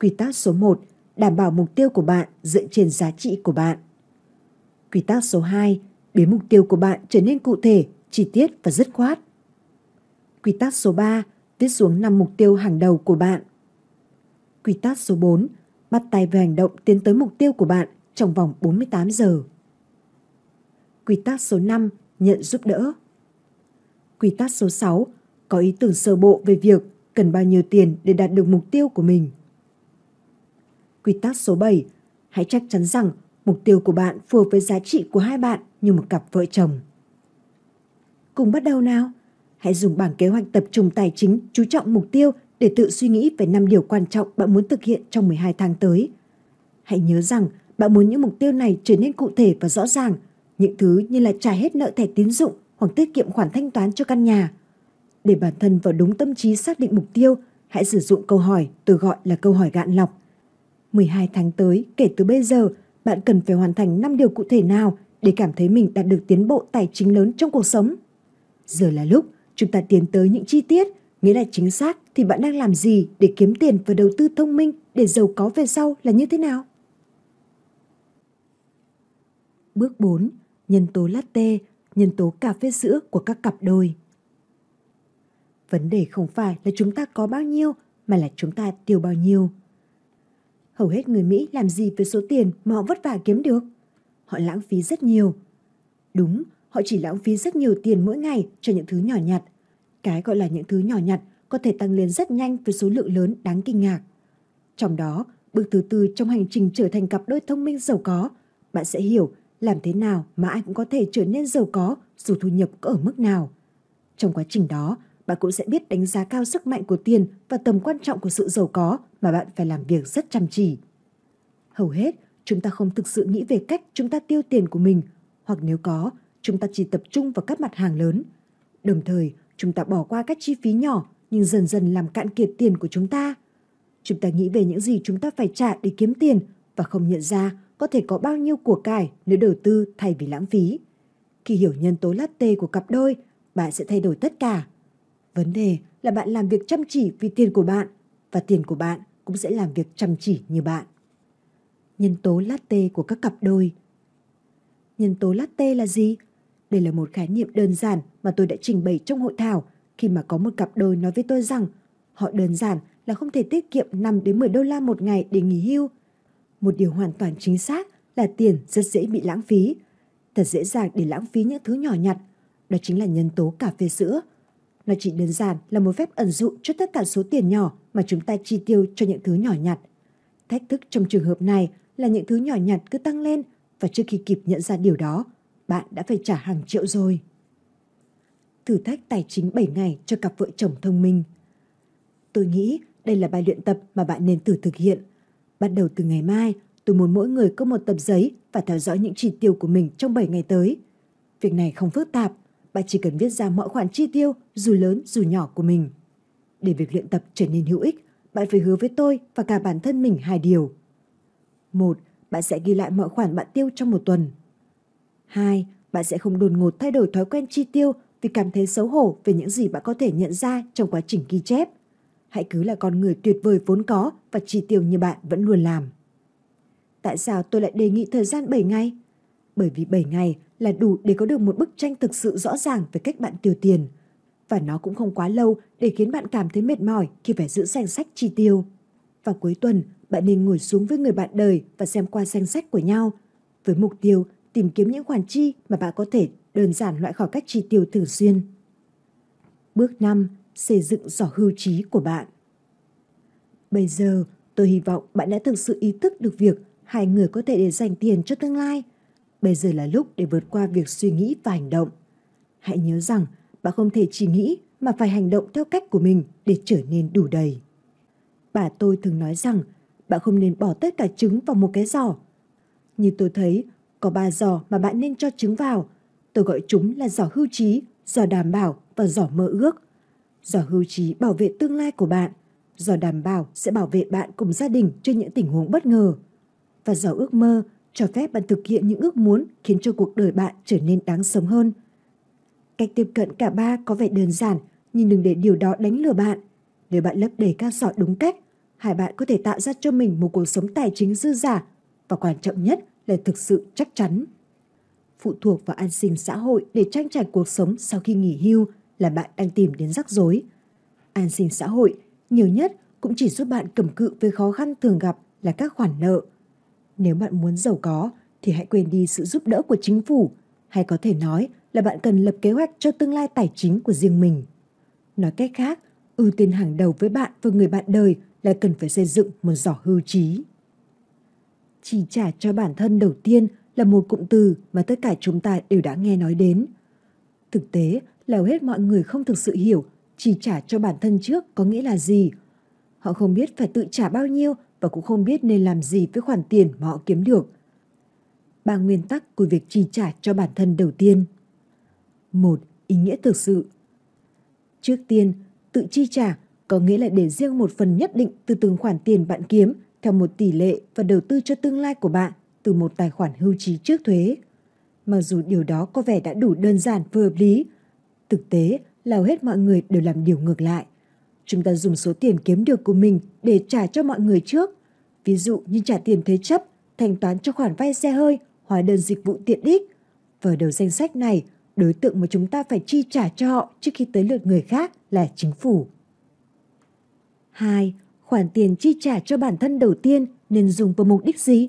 Quy tắc số 1, đảm bảo mục tiêu của bạn dựa trên giá trị của bạn. Quy tắc số 2, biến mục tiêu của bạn trở nên cụ thể, chi tiết và dứt khoát. Quy tắc số 3, viết xuống 5 mục tiêu hàng đầu của bạn. Quy tắc số 4, bắt tay về hành động tiến tới mục tiêu của bạn trong vòng 48 giờ. Quy tắc số 5, nhận giúp đỡ. Quy tắc số 6, có ý tưởng sơ bộ về việc cần bao nhiêu tiền để đạt được mục tiêu của mình. Quy tắc số 7, hãy chắc chắn rằng mục tiêu của bạn phù hợp với giá trị của hai bạn như một cặp vợ chồng. Cùng bắt đầu nào! Hãy dùng bảng kế hoạch tập trung tài chính chú trọng mục tiêu để tự suy nghĩ về 5 điều quan trọng bạn muốn thực hiện trong 12 tháng tới. Hãy nhớ rằng bạn muốn những mục tiêu này trở nên cụ thể và rõ ràng, những thứ như là trả hết nợ thẻ tín dụng hoặc tiết kiệm khoản thanh toán cho căn nhà. Để bản thân vào đúng tâm trí xác định mục tiêu, hãy sử dụng câu hỏi tôi gọi là câu hỏi gạn lọc. 12 tháng tới, kể từ bây giờ, bạn cần phải hoàn thành 5 điều cụ thể nào để cảm thấy mình đạt được tiến bộ tài chính lớn trong cuộc sống. Giờ là lúc chúng ta tiến tới những chi tiết, nghĩa là chính xác thì bạn đang làm gì để kiếm tiền và đầu tư thông minh để giàu có về sau là như thế nào? Bước 4. Nhân tố latte, nhân tố cà phê sữa của các cặp đôi. Vấn đề không phải là chúng ta có bao nhiêu mà là chúng ta tiêu bao nhiêu. Hầu hết người Mỹ làm gì với số tiền mà họ vất vả kiếm được? Họ lãng phí rất nhiều. Đúng, họ chỉ lãng phí rất nhiều tiền mỗi ngày cho những thứ nhỏ nhặt. Cái gọi là những thứ nhỏ nhặt có thể tăng lên rất nhanh với số lượng lớn đáng kinh ngạc. Trong đó, bước thứ tư trong hành trình trở thành cặp đôi thông minh giàu có, bạn sẽ hiểu làm thế nào mà ai cũng có thể trở nên giàu có dù thu nhập có ở mức nào. Trong quá trình đó, bạn cũng sẽ biết đánh giá cao sức mạnh của tiền và tầm quan trọng của sự giàu có mà bạn phải làm việc rất chăm chỉ. Hầu hết, chúng ta không thực sự nghĩ về cách chúng ta tiêu tiền của mình, hoặc nếu có, chúng ta chỉ tập trung vào các mặt hàng lớn. Đồng thời, chúng ta bỏ qua các chi phí nhỏ nhưng dần dần làm cạn kiệt tiền của chúng ta. Chúng ta nghĩ về những gì chúng ta phải trả để kiếm tiền và không nhận ra có thể có bao nhiêu của cải nếu đầu tư thay vì lãng phí. Khi hiểu nhân tố latte của cặp đôi, bạn sẽ thay đổi tất cả. Vấn đề là bạn làm việc chăm chỉ vì tiền của bạn, và tiền của bạn cũng sẽ làm việc chăm chỉ như bạn. Nhân tố latte của các cặp đôi Nhân tố latte là gì? Đây là một khái niệm đơn giản mà tôi đã trình bày trong hội thảo khi mà có một cặp đôi nói với tôi rằng họ đơn giản là không thể tiết kiệm 5 đến 10 đô la một ngày để nghỉ hưu. Một điều hoàn toàn chính xác là tiền rất dễ bị lãng phí. Thật dễ dàng để lãng phí những thứ nhỏ nhặt. Đó chính là nhân tố cà phê sữa. Nó chỉ đơn giản là một phép ẩn dụ cho tất cả số tiền nhỏ mà chúng ta chi tiêu cho những thứ nhỏ nhặt. Thách thức trong trường hợp này là những thứ nhỏ nhặt cứ tăng lên và trước khi kịp nhận ra điều đó, bạn đã phải trả hàng triệu rồi. Thử thách tài chính 7 ngày cho cặp vợ chồng thông minh. Tôi nghĩ đây là bài luyện tập mà bạn nên thử thực hiện. Bắt đầu từ ngày mai, tôi muốn mỗi người có một tập giấy và theo dõi những chi tiêu của mình trong 7 ngày tới. Việc này không phức tạp, bạn chỉ cần viết ra mọi khoản chi tiêu dù lớn dù nhỏ của mình. Để việc luyện tập trở nên hữu ích, bạn phải hứa với tôi và cả bản thân mình hai điều. Một, bạn sẽ ghi lại mọi khoản bạn tiêu trong một tuần. Hai, bạn sẽ không đột ngột thay đổi thói quen chi tiêu vì cảm thấy xấu hổ về những gì bạn có thể nhận ra trong quá trình ghi chép. Hãy cứ là con người tuyệt vời vốn có và chi tiêu như bạn vẫn luôn làm. Tại sao tôi lại đề nghị thời gian 7 ngày? Bởi vì 7 ngày là đủ để có được một bức tranh thực sự rõ ràng về cách bạn tiêu tiền. và nó cũng không quá lâu để khiến bạn cảm thấy mệt mỏi khi phải giữ danh sách chi tiêu. Vào cuối tuần, bạn nên ngồi xuống với người bạn đời và xem qua danh sách của nhau với mục tiêu tìm kiếm những khoản chi mà bạn có thể đơn giản loại khỏi cách chi tiêu thường xuyên. Bước 5. Xây dựng giỏ hưu trí của bạn. Bây giờ, tôi hy vọng bạn đã thực sự ý thức được việc hai người có thể để dành tiền cho tương lai. Bây giờ là lúc để vượt qua việc suy nghĩ và hành động. Hãy nhớ rằng bạn không thể chỉ nghĩ mà phải hành động theo cách của mình để trở nên đủ đầy. Bà tôi thường nói rằng bạn không nên bỏ tất cả trứng vào một cái giỏ. Như tôi thấy, có ba giỏ mà bạn nên cho trứng vào. Tôi gọi chúng là giỏ hưu trí, giỏ đảm bảo và giỏ mơ ước. Giỏ hưu trí bảo vệ tương lai của bạn, giỏ đảm bảo sẽ bảo vệ bạn cùng gia đình trước những tình huống bất ngờ. Và giỏ ước mơ cho phép bạn thực hiện những ước muốn khiến cho cuộc đời bạn trở nên đáng sống hơn. Cách tiếp cận cả ba có vẻ đơn giản, nhưng đừng để điều đó đánh lừa bạn. Nếu bạn lấp đầy các giỏ đúng cách, hai bạn có thể tạo ra cho mình một cuộc sống tài chính dư giả và quan trọng nhất là thực sự chắc chắn. Phụ thuộc vào an sinh xã hội để trang trải cuộc sống sau khi nghỉ hưu là bạn đang tìm đến rắc rối. An sinh xã hội nhiều nhất cũng chỉ giúp bạn cầm cự với khó khăn thường gặp là các khoản nợ. Nếu bạn muốn giàu có thì hãy quên đi sự giúp đỡ của chính phủ, hay có thể nói là bạn cần lập kế hoạch cho tương lai tài chính của riêng mình. Nói cách khác, ưu tiên hàng đầu với bạn và người bạn đời là cần phải xây dựng một giỏ hưu trí. Chi trả cho bản thân đầu tiên là một cụm từ mà tất cả chúng ta đều đã nghe nói đến. Thực tế là hầu hết mọi người không thực sự hiểu chi trả cho bản thân trước có nghĩa là gì. Họ không biết phải tự trả bao nhiêu và cũng không biết nên làm gì với khoản tiền mà họ kiếm được. Ba nguyên tắc của việc chi trả cho bản thân đầu tiên. Một, ý nghĩa thực sự. Trước tiên, tự chi trả có nghĩa là để riêng một phần nhất định từ từng khoản tiền bạn kiếm theo một tỷ lệ và đầu tư cho tương lai của bạn từ một tài khoản hưu trí trước thuế. Mặc dù điều đó có vẻ đã đủ đơn giản và hợp lý, thực tế là hầu hết mọi người đều làm điều ngược lại. Chúng ta dùng số tiền kiếm được của mình để trả cho mọi người trước, ví dụ như trả tiền thế chấp, thanh toán cho khoản vay xe hơi, hóa đơn dịch vụ tiện ích. Vào đầu danh sách này, đối tượng mà chúng ta phải chi trả cho họ trước khi tới lượt người khác là chính phủ. 2. Khoản tiền chi trả cho bản thân đầu tiên nên dùng vào mục đích gì?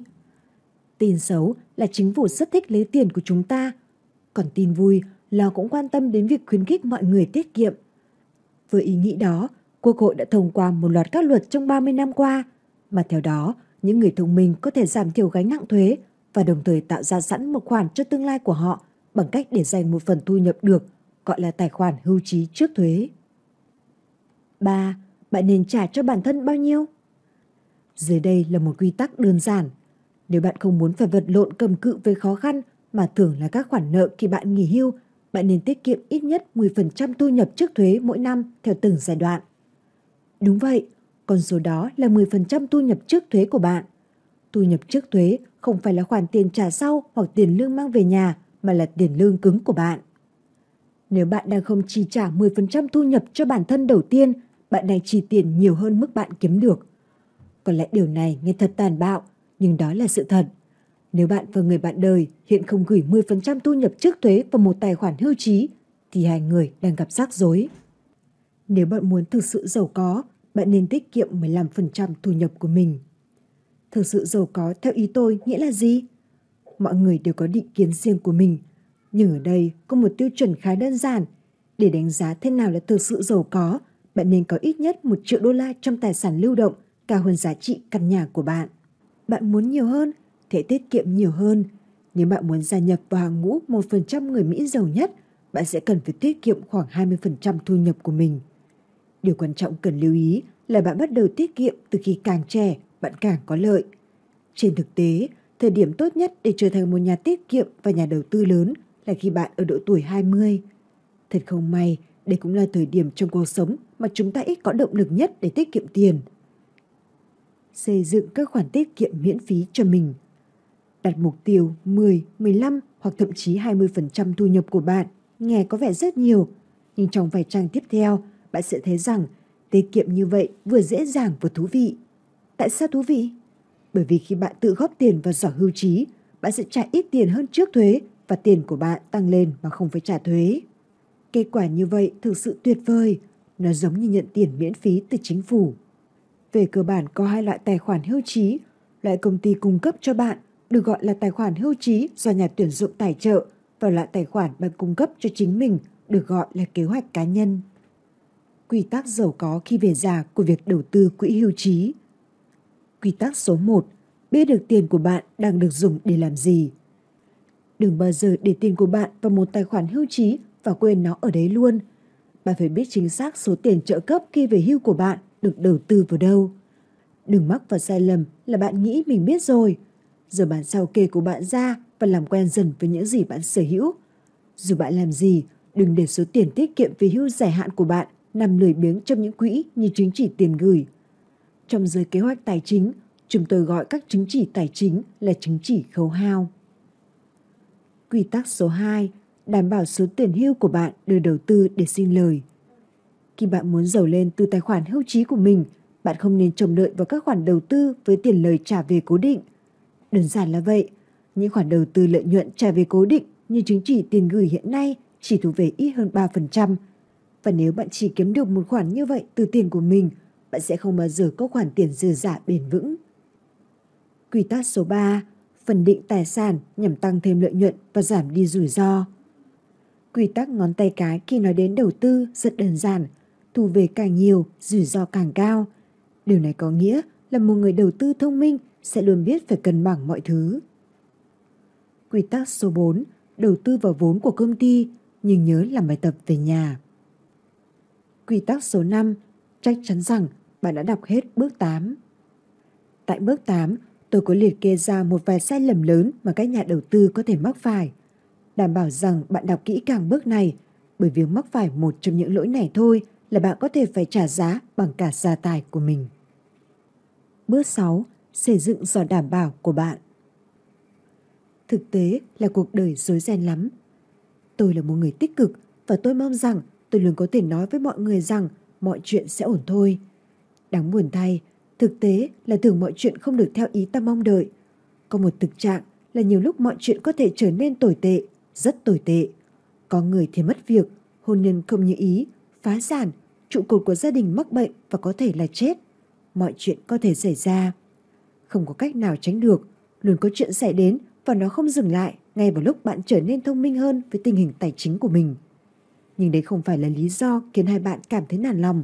Tin xấu là chính phủ rất thích lấy tiền của chúng ta. Còn tin vui là cũng quan tâm đến việc khuyến khích mọi người tiết kiệm. Với ý nghĩ đó, Quốc hội đã thông qua một loạt các luật trong 30 năm qua, mà theo đó, những người thông minh có thể giảm thiểu gánh nặng thuế và đồng thời tạo ra sẵn một khoản cho tương lai của họ bằng cách để dành một phần thu nhập được, gọi là tài khoản hưu trí trước thuế. 3. Bạn nên trả cho bản thân bao nhiêu? Dưới đây là một quy tắc đơn giản. Nếu bạn không muốn phải vật lộn cầm cự với khó khăn mà thường là các khoản nợ khi bạn nghỉ hưu, bạn nên tiết kiệm ít nhất 10% thu nhập trước thuế mỗi năm theo từng giai đoạn. Đúng vậy, con số đó là 10% thu nhập trước thuế của bạn. Thu nhập trước thuế không phải là khoản tiền trả sau hoặc tiền lương mang về nhà mà là tiền lương cứng của bạn. Nếu bạn đang không chi trả 10% thu nhập cho bản thân đầu tiên, bạn đang chi tiền nhiều hơn mức bạn kiếm được. Có lẽ điều này nghe thật tàn bạo, nhưng đó là sự thật. Nếu bạn và người bạn đời hiện không gửi 10% thu nhập trước thuế vào một tài khoản hưu trí, thì hai người đang gặp rắc rối. Nếu bạn muốn thực sự giàu có, bạn nên tiết kiệm 15% thu nhập của mình. Thực sự giàu có theo ý tôi nghĩa là gì? Mọi người đều có định kiến riêng của mình, nhưng ở đây có một tiêu chuẩn khá đơn giản. Để đánh giá thế nào là thực sự giàu có, bạn nên có ít nhất 1 triệu đô la trong tài sản lưu động cao hơn giá trị căn nhà của bạn. Bạn muốn nhiều hơn, thể tiết kiệm nhiều hơn. Nếu bạn muốn gia nhập vào hàng ngũ 1% người Mỹ giàu nhất, bạn sẽ cần phải tiết kiệm khoảng 20% thu nhập của mình. Điều quan trọng cần lưu ý là bạn bắt đầu tiết kiệm từ khi càng trẻ, bạn càng có lợi. Trên thực tế, thời điểm tốt nhất để trở thành một nhà tiết kiệm và nhà đầu tư lớn là khi bạn ở độ tuổi 20. Thật không may, đây cũng là thời điểm trong cuộc sống mà chúng ta ít có động lực nhất để tiết kiệm tiền. Xây dựng các khoản tiết kiệm miễn phí cho mình. Đặt mục tiêu 10, 15 hoặc thậm chí 20% thu nhập của bạn nghe có vẻ rất nhiều, nhưng trong vài trang tiếp theo, bạn sẽ thấy rằng tiết kiệm như vậy vừa dễ dàng vừa thú vị. Tại sao thú vị? Bởi vì khi bạn tự góp tiền vào giỏ hưu trí, bạn sẽ trả ít tiền hơn trước thuế và tiền của bạn tăng lên mà không phải trả thuế. Kết quả như vậy thực sự tuyệt vời. Nó giống như nhận tiền miễn phí từ chính phủ. Về cơ bản có hai loại tài khoản hưu trí. Loại công ty cung cấp cho bạn được gọi là tài khoản hưu trí do nhà tuyển dụng tài trợ và loại tài khoản bạn cung cấp cho chính mình được gọi là kế hoạch cá nhân. Quy tắc giàu có khi về già của việc đầu tư quỹ hưu trí. Quy tắc số 1. Biết được tiền của bạn đang được dùng để làm gì. Đừng bao giờ để tiền của bạn vào một tài khoản hưu trí và quên nó ở đấy luôn. Bạn phải biết chính xác số tiền trợ cấp khi về hưu của bạn được đầu tư vào đâu. Đừng mắc vào sai lầm là bạn nghĩ mình biết rồi. Giờ bạn sao kê của bạn ra và làm quen dần với những gì bạn sở hữu. Dù bạn làm gì, đừng để số tiền tiết kiệm về hưu dài hạn của bạn nằm lười biếng trong những quỹ như chứng chỉ tiền gửi. Trong giới kế hoạch tài chính, chúng tôi gọi các chứng chỉ tài chính là chứng chỉ khấu hao. Quy tắc số 2, đảm bảo số tiền hưu của bạn được đầu tư để sinh lời. Khi bạn muốn giàu lên từ tài khoản hưu trí của mình, bạn không nên trông đợi vào các khoản đầu tư với tiền lời trả về cố định. Đơn giản là vậy, những khoản đầu tư lợi nhuận trả về cố định như chứng chỉ tiền gửi hiện nay chỉ thu về ít hơn 3%. Và nếu bạn chỉ kiếm được một khoản như vậy từ tiền của mình, bạn sẽ không bao giờ có khoản tiền dư giả bền vững. Quy tắc số 3. Phần định tài sản nhằm tăng thêm lợi nhuận và giảm đi rủi ro. Quy tắc ngón tay cái khi nói đến đầu tư rất đơn giản. Thu về càng nhiều, rủi ro càng cao. Điều này có nghĩa là một người đầu tư thông minh sẽ luôn biết phải cân bằng mọi thứ. Quy tắc số 4. Đầu tư vào vốn của công ty nhưng nhớ làm bài tập về nhà. Quy tắc số 5. Chắc chắn rằng bạn đã đọc hết bước 8. Tại bước 8, tôi có liệt kê ra một vài sai lầm lớn mà các nhà đầu tư có thể mắc phải. Đảm bảo rằng bạn đọc kỹ càng bước này, bởi vì mắc phải một trong những lỗi này thôi là bạn có thể phải trả giá bằng cả gia tài của mình. Bước 6. Xây dựng giò đảm bảo của bạn. Thực tế là cuộc đời rối ren lắm. Tôi là một người tích cực và tôi mong rằng tôi luôn có thể nói với mọi người rằng mọi chuyện sẽ ổn thôi. Đáng buồn thay, thực tế là thường mọi chuyện không được theo ý ta mong đợi. Có một thực trạng là nhiều lúc mọi chuyện có thể trở nên tồi tệ, rất tồi tệ. Có người thì mất việc, hôn nhân không như ý, phá sản, trụ cột của gia đình mắc bệnh và có thể là chết. Mọi chuyện có thể xảy ra. Không có cách nào tránh được, luôn có chuyện xảy đến và nó không dừng lại ngay vào lúc bạn trở nên thông minh hơn với tình hình tài chính của mình. Nhưng đấy không phải là lý do khiến hai bạn cảm thấy nản lòng.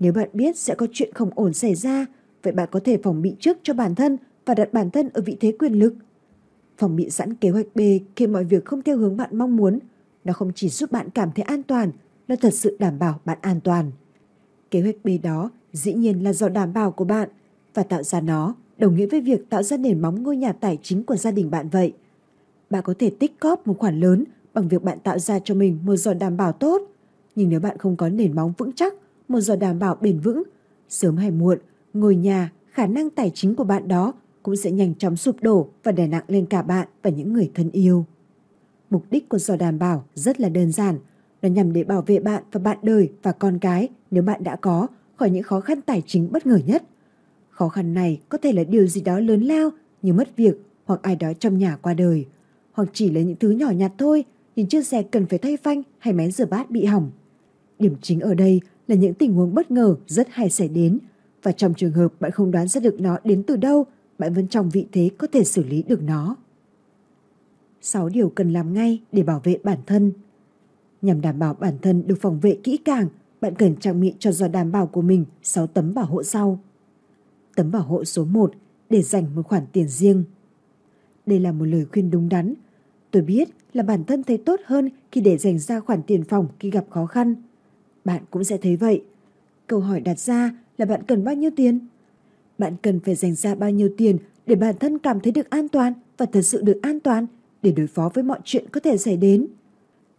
Nếu bạn biết sẽ có chuyện không ổn xảy ra, vậy bạn có thể phòng bị trước cho bản thân và đặt bản thân ở vị thế quyền lực. Phòng bị sẵn kế hoạch B khi mọi việc không theo hướng bạn mong muốn, nó không chỉ giúp bạn cảm thấy an toàn, nó thật sự đảm bảo bạn an toàn. Kế hoạch B đó dĩ nhiên là do đảm bảo của bạn và tạo ra nó đồng nghĩa với việc tạo ra nền móng ngôi nhà tài chính của gia đình bạn vậy. Bạn có thể tích cóp một khoản lớn bằng việc bạn tạo ra cho mình một giỏ đảm bảo tốt. Nhưng nếu bạn không có nền móng vững chắc, một giỏ đảm bảo bền vững, sớm hay muộn, ngôi nhà, khả năng tài chính của bạn đó cũng sẽ nhanh chóng sụp đổ và đè nặng lên cả bạn và những người thân yêu. Mục đích của giỏ đảm bảo rất là đơn giản, nó nhằm để bảo vệ bạn và bạn đời và con cái nếu bạn đã có khỏi những khó khăn tài chính bất ngờ nhất. Khó khăn này có thể là điều gì đó lớn lao như mất việc hoặc ai đó trong nhà qua đời, hoặc chỉ là những thứ nhỏ nhặt thôi nhìn chiếc xe cần phải thay phanh hay máy rửa bát bị hỏng. Điểm chính ở đây là những tình huống bất ngờ rất hay xảy đến và trong trường hợp bạn không đoán ra được nó đến từ đâu, bạn vẫn trong vị thế có thể xử lý được nó. 6 điều cần làm ngay để bảo vệ bản thân. Nhằm đảm bảo bản thân được phòng vệ kỹ càng, bạn cần trang bị cho do đảm bảo của mình 6 tấm bảo hộ sau. Tấm bảo hộ số 1 để dành một khoản tiền riêng. Đây là một lời khuyên đúng đắn. Tôi biết là bản thân thấy tốt hơn khi để dành ra khoản tiền phòng khi gặp khó khăn. Bạn cũng sẽ thấy vậy. Câu hỏi đặt ra là bạn cần bao nhiêu tiền? Bạn cần phải dành ra bao nhiêu tiền để bản thân cảm thấy được an toàn và thật sự được an toàn để đối phó với mọi chuyện có thể xảy đến?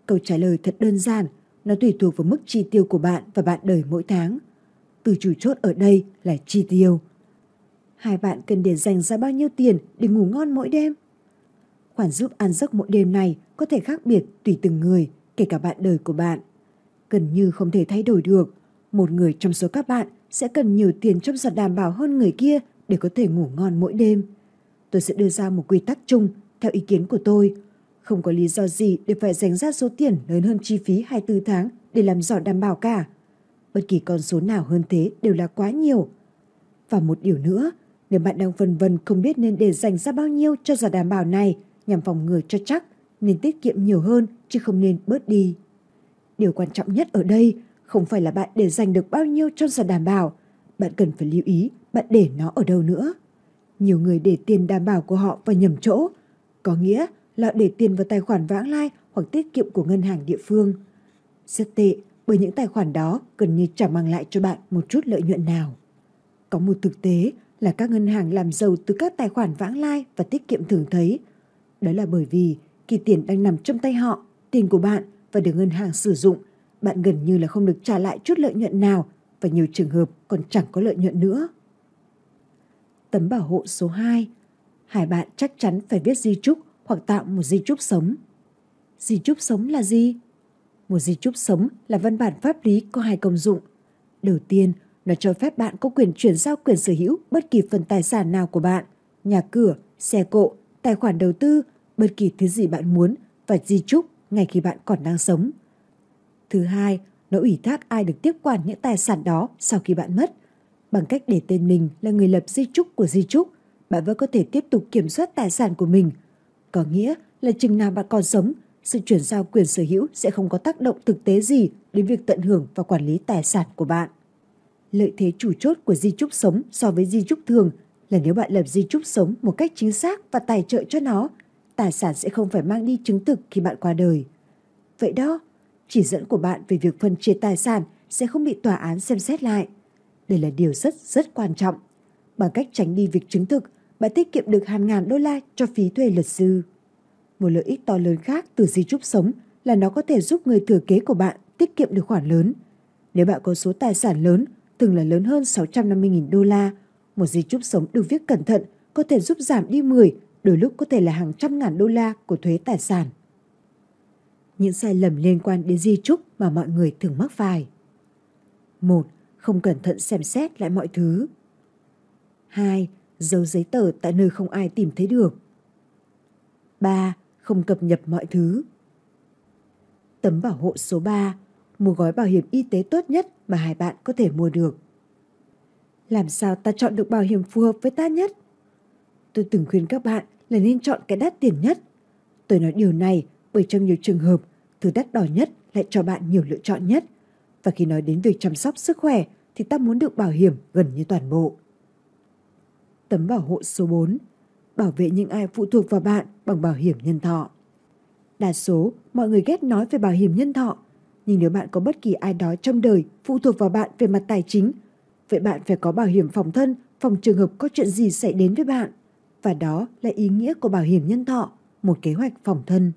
Câu trả lời thật đơn giản, nó tùy thuộc vào mức chi tiêu của bạn và bạn đời mỗi tháng. Từ chủ chốt ở đây là chi tiêu. Hai bạn cần để dành ra bao nhiêu tiền để ngủ ngon mỗi đêm? Khoản giúp ăn giấc mỗi đêm này có thể khác biệt tùy từng người, kể cả bạn đời của bạn. Gần như không thể thay đổi được. Một người trong số các bạn sẽ cần nhiều tiền trong giọt đảm bảo hơn người kia để có thể ngủ ngon mỗi đêm. Tôi sẽ đưa ra một quy tắc chung theo ý kiến của tôi. không có lý do gì để phải dành ra số tiền lớn hơn chi phí 24 tháng để làm giỏ đảm bảo cả. Bất kỳ con số nào hơn thế đều là quá nhiều. Và một điều nữa, nếu bạn đang vân vân không biết nên để dành ra bao nhiêu cho giỏ đảm bảo này nhằm phòng ngừa cho chắc, nên tiết kiệm nhiều hơn chứ không nên bớt đi. Điều quan trọng nhất ở đây không phải là bạn để dành được bao nhiêu cho giỏ đảm bảo, bạn cần phải lưu ý bạn để nó ở đâu nữa. Nhiều người để tiền đảm bảo của họ vào nhầm chỗ, có nghĩa là để tiền vào tài khoản vãng lai hoặc tiết kiệm của ngân hàng địa phương. Rất tệ bởi những tài khoản đó gần như chẳng mang lại cho bạn một chút lợi nhuận nào. Có một thực tế là các ngân hàng làm giàu từ các tài khoản vãng lai và tiết kiệm thường thấy. Đó là bởi vì khi tiền đang nằm trong tay họ, tiền của bạn và được ngân hàng sử dụng, bạn gần như là không được trả lại chút lợi nhuận nào và nhiều trường hợp còn chẳng có lợi nhuận nữa. Tấm bảo hộ số 2 Hai bạn chắc chắn phải viết di chúc hoặc tạo một di chúc sống. Di chúc sống là gì? Một di chúc sống là văn bản pháp lý có hai công dụng. Đầu tiên, nó cho phép bạn có quyền chuyển giao quyền sở hữu bất kỳ phần tài sản nào của bạn, nhà cửa, xe cộ, tài khoản đầu tư, bất kỳ thứ gì bạn muốn và di chúc ngay khi bạn còn đang sống. Thứ hai, nó ủy thác ai được tiếp quản những tài sản đó sau khi bạn mất. Bằng cách để tên mình là người lập di chúc của di chúc, bạn vẫn có thể tiếp tục kiểm soát tài sản của mình. Có nghĩa là chừng nào bạn còn sống, sự chuyển giao quyền sở hữu sẽ không có tác động thực tế gì đến việc tận hưởng và quản lý tài sản của bạn. Lợi thế chủ chốt của di chúc sống so với di chúc thường là nếu bạn lập di chúc sống một cách chính xác và tài trợ cho nó, tài sản sẽ không phải mang đi chứng thực khi bạn qua đời. Vậy đó, chỉ dẫn của bạn về việc phân chia tài sản sẽ không bị tòa án xem xét lại. Đây là điều rất rất quan trọng. Bằng cách tránh đi việc chứng thực, bạn tiết kiệm được hàng ngàn đô la cho phí thuê luật sư. Một lợi ích to lớn khác từ di chúc sống là nó có thể giúp người thừa kế của bạn tiết kiệm được khoản lớn. Nếu bạn có số tài sản lớn, từng là lớn hơn 650.000 đô la, một di chúc sống được viết cẩn thận có thể giúp giảm đi 10, đôi lúc có thể là hàng trăm ngàn đô la của thuế tài sản. Những sai lầm liên quan đến di chúc mà mọi người thường mắc phải. một, Không cẩn thận xem xét lại mọi thứ. 2. Giấu giấy tờ tại nơi không ai tìm thấy được. 3. Không cập nhật mọi thứ. Tấm bảo hộ số 3. Mua gói bảo hiểm y tế tốt nhất mà hai bạn có thể mua được. Làm sao ta chọn được bảo hiểm phù hợp với ta nhất? Tôi từng khuyên các bạn là nên chọn cái đắt tiền nhất. Tôi nói điều này bởi trong nhiều trường hợp, thứ đắt đỏ nhất lại cho bạn nhiều lựa chọn nhất. Và khi nói đến việc chăm sóc sức khỏe thì ta muốn được bảo hiểm gần như toàn bộ. Tấm bảo hộ số 4 Bảo vệ những ai phụ thuộc vào bạn bằng bảo hiểm nhân thọ. Đa số, mọi người ghét nói về bảo hiểm nhân thọ. Nhưng nếu bạn có bất kỳ ai đó trong đời phụ thuộc vào bạn về mặt tài chính, vậy bạn phải có bảo hiểm phòng thân phòng trường hợp có chuyện gì xảy đến với bạn. Và đó là ý nghĩa của bảo hiểm nhân thọ, một kế hoạch phòng thân.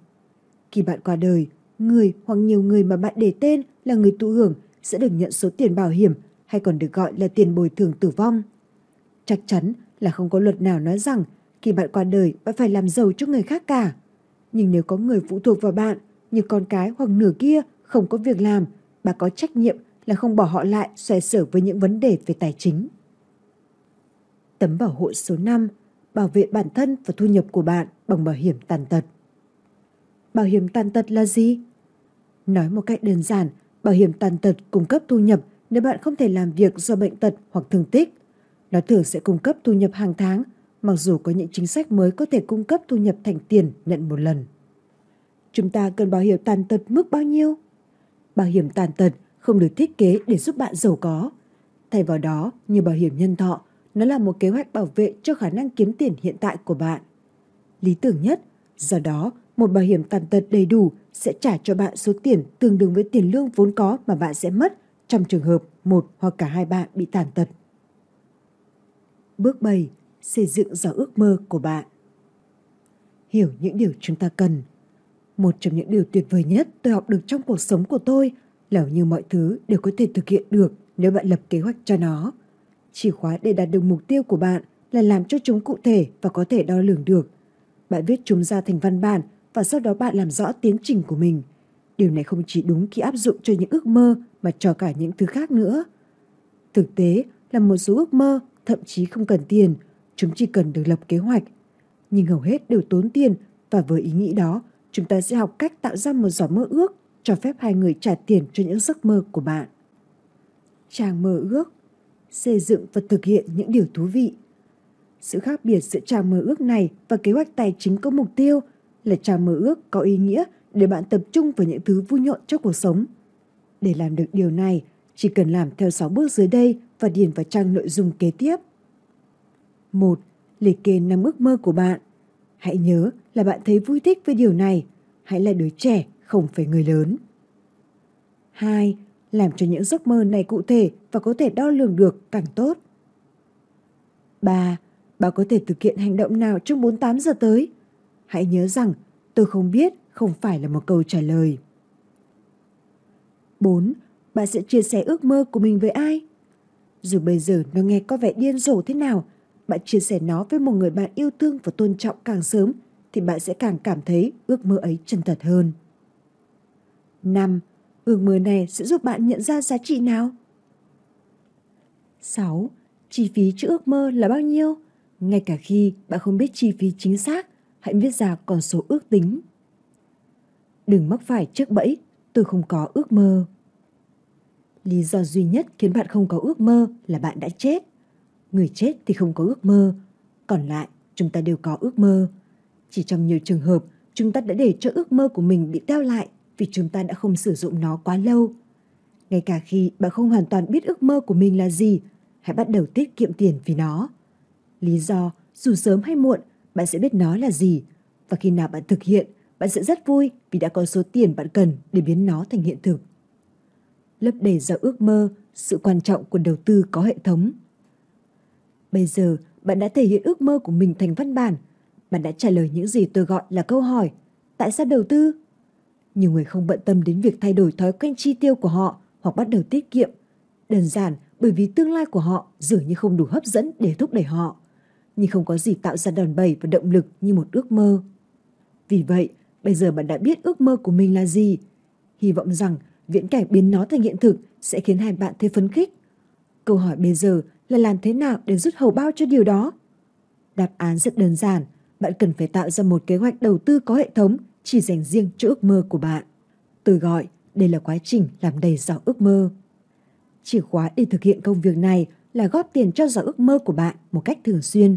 Khi bạn qua đời, người hoặc nhiều người mà bạn để tên là người thụ hưởng sẽ được nhận số tiền bảo hiểm hay còn được gọi là tiền bồi thường tử vong. Chắc chắn là không có luật nào nói rằng khi bạn qua đời bạn phải làm giàu cho người khác cả. Nhưng nếu có người phụ thuộc vào bạn như con cái hoặc nửa kia không có việc làm, bà có trách nhiệm là không bỏ họ lại xoay sở với những vấn đề về tài chính. Tấm bảo hộ số 5 bảo vệ bản thân và thu nhập của bạn bằng bảo hiểm tàn tật. Bảo hiểm tàn tật là gì? Nói một cách đơn giản, bảo hiểm tàn tật cung cấp thu nhập nếu bạn không thể làm việc do bệnh tật hoặc thương tích. Nó thường sẽ cung cấp thu nhập hàng tháng, mặc dù có những chính sách mới có thể cung cấp thu nhập thành tiền nhận một lần. Chúng ta cần bảo hiểm tàn tật mức bao nhiêu? Bảo hiểm tàn tật không được thiết kế để giúp bạn giàu có. Thay vào đó, như bảo hiểm nhân thọ, nó là một kế hoạch bảo vệ cho khả năng kiếm tiền hiện tại của bạn. Lý tưởng nhất, do đó, một bảo hiểm tàn tật đầy đủ sẽ trả cho bạn số tiền tương đương với tiền lương vốn có mà bạn sẽ mất trong trường hợp một hoặc cả hai bạn bị tàn tật. Bước 7. Xây dựng giỏ ước mơ của bạn. Hiểu những điều chúng ta cần. Một trong những điều tuyệt vời nhất tôi học được trong cuộc sống của tôi là như mọi thứ đều có thể thực hiện được nếu bạn lập kế hoạch cho nó. Chìa khóa để đạt được mục tiêu của bạn là làm cho chúng cụ thể và có thể đo lường được. Bạn viết chúng ra thành văn bản và sau đó bạn làm rõ tiến trình của mình. Điều này không chỉ đúng khi áp dụng cho những ước mơ mà cho cả những thứ khác nữa. Thực tế là một số ước mơ thậm chí không cần tiền, chúng chỉ cần được lập kế hoạch. Nhưng hầu hết đều tốn tiền và với ý nghĩ đó, chúng ta sẽ học cách tạo ra một giỏ mơ ước cho phép hai người trả tiền cho những giấc mơ của bạn. chàng mơ ước xây dựng và thực hiện những điều thú vị. Sự khác biệt giữa trào mơ ước này và kế hoạch tài chính có mục tiêu là trào mơ ước có ý nghĩa để bạn tập trung vào những thứ vui nhộn trong cuộc sống. Để làm được điều này, chỉ cần làm theo 6 bước dưới đây và điền vào trang nội dung kế tiếp. 1. Liệt kê năm ước mơ của bạn. Hãy nhớ là bạn thấy vui thích với điều này. Hãy là đứa trẻ, không phải người lớn. 2. Làm cho những giấc mơ này cụ thể và có thể đo lường được càng tốt. 3. Bạn có thể thực hiện hành động nào trong 48 giờ tới? Hãy nhớ rằng tôi không biết không phải là một câu trả lời. 4. Bạn sẽ chia sẻ ước mơ của mình với ai? Dù bây giờ nó nghe có vẻ điên rồ thế nào, bạn chia sẻ nó với một người bạn yêu thương và tôn trọng càng sớm thì bạn sẽ càng cảm thấy ước mơ ấy chân thật hơn. 5. Ừ, ước mơ này sẽ giúp bạn nhận ra giá trị nào? 6. Chi phí cho ước mơ là bao nhiêu? Ngay cả khi bạn không biết chi phí chính xác, hãy viết ra con số ước tính. Đừng mắc phải trước bẫy, tôi không có ước mơ. Lý do duy nhất khiến bạn không có ước mơ là bạn đã chết. Người chết thì không có ước mơ, còn lại chúng ta đều có ước mơ. Chỉ trong nhiều trường hợp, chúng ta đã để cho ước mơ của mình bị teo lại vì chúng ta đã không sử dụng nó quá lâu. Ngay cả khi bạn không hoàn toàn biết ước mơ của mình là gì, hãy bắt đầu tiết kiệm tiền vì nó. Lý do, dù sớm hay muộn, bạn sẽ biết nó là gì. Và khi nào bạn thực hiện, bạn sẽ rất vui vì đã có số tiền bạn cần để biến nó thành hiện thực. Lấp đầy ra ước mơ, sự quan trọng của đầu tư có hệ thống. Bây giờ, bạn đã thể hiện ước mơ của mình thành văn bản. Bạn đã trả lời những gì tôi gọi là câu hỏi. Tại sao đầu tư? Nhiều người không bận tâm đến việc thay đổi thói quen chi tiêu của họ hoặc bắt đầu tiết kiệm. Đơn giản bởi vì tương lai của họ dường như không đủ hấp dẫn để thúc đẩy họ. Nhưng không có gì tạo ra đòn bẩy và động lực như một ước mơ. Vì vậy, bây giờ bạn đã biết ước mơ của mình là gì. Hy vọng rằng viễn cảnh biến nó thành hiện thực sẽ khiến hai bạn thấy phấn khích. Câu hỏi bây giờ là làm thế nào để rút hầu bao cho điều đó? Đáp án rất đơn giản, bạn cần phải tạo ra một kế hoạch đầu tư có hệ thống chỉ dành riêng cho ước mơ của bạn. Tôi gọi đây là quá trình làm đầy giỏ ước mơ. Chìa khóa để thực hiện công việc này là góp tiền cho giỏ ước mơ của bạn một cách thường xuyên.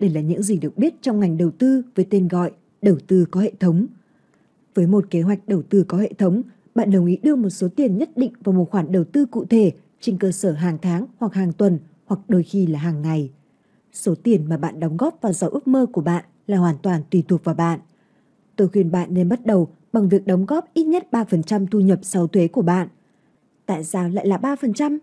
Đây là những gì được biết trong ngành đầu tư với tên gọi đầu tư có hệ thống. Với một kế hoạch đầu tư có hệ thống, bạn đồng ý đưa một số tiền nhất định vào một khoản đầu tư cụ thể trên cơ sở hàng tháng hoặc hàng tuần hoặc đôi khi là hàng ngày. Số tiền mà bạn đóng góp vào giỏ ước mơ của bạn là hoàn toàn tùy thuộc vào bạn. Tôi khuyên bạn nên bắt đầu bằng việc đóng góp ít nhất 3% thu nhập sau thuế của bạn. Tại sao lại là 3%?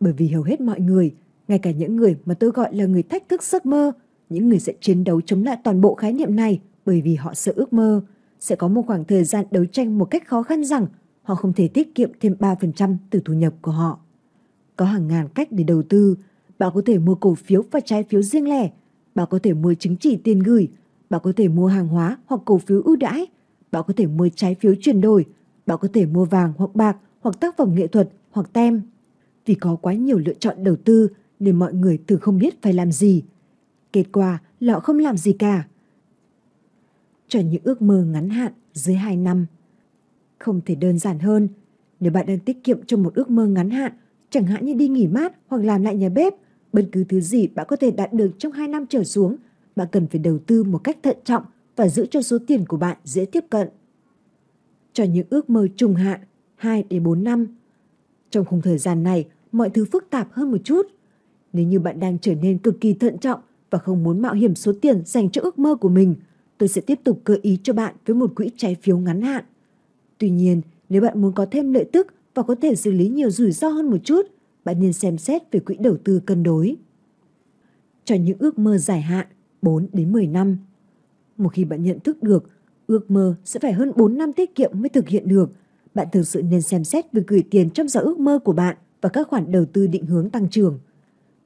Bởi vì hầu hết mọi người, ngay cả những người mà tôi gọi là người thách thức giấc mơ, những người sẽ chiến đấu chống lại toàn bộ khái niệm này bởi vì họ sợ ước mơ, sẽ có một khoảng thời gian đấu tranh một cách khó khăn rằng họ không thể tiết kiệm thêm 3% từ thu nhập của họ. Có hàng ngàn cách để đầu tư, bạn có thể mua cổ phiếu và trái phiếu riêng lẻ, bạn có thể mua chứng chỉ tiền gửi, bạn có thể mua hàng hóa hoặc cổ phiếu ưu đãi, bạn có thể mua trái phiếu chuyển đổi, bạn có thể mua vàng hoặc bạc hoặc tác phẩm nghệ thuật hoặc tem. Vì có quá nhiều lựa chọn đầu tư nên mọi người thường không biết phải làm gì. Kết quả là họ không làm gì cả. Cho những ước mơ ngắn hạn dưới 2 năm. Không thể đơn giản hơn. Nếu bạn đang tiết kiệm cho một ước mơ ngắn hạn, chẳng hạn như đi nghỉ mát hoặc làm lại nhà bếp, bất cứ thứ gì bạn có thể đạt được trong 2 năm trở xuống, bạn cần phải đầu tư một cách thận trọng và giữ cho số tiền của bạn dễ tiếp cận. Cho những ước mơ trùng hạn 2 đến 4 năm. Trong khung thời gian này, mọi thứ phức tạp hơn một chút. Nếu như bạn đang trở nên cực kỳ thận trọng và không muốn mạo hiểm số tiền dành cho ước mơ của mình, tôi sẽ tiếp tục gợi ý cho bạn với một quỹ trái phiếu ngắn hạn. Tuy nhiên, nếu bạn muốn có thêm lợi tức và có thể xử lý nhiều rủi ro hơn một chút, bạn nên xem xét về quỹ đầu tư cân đối. Cho những ước mơ dài hạn 4 đến 10 năm. Một khi bạn nhận thức được ước mơ sẽ phải hơn 4 năm tiết kiệm mới thực hiện được, bạn thực sự nên xem xét việc gửi tiền trong giỏ ước mơ của bạn và các khoản đầu tư định hướng tăng trưởng.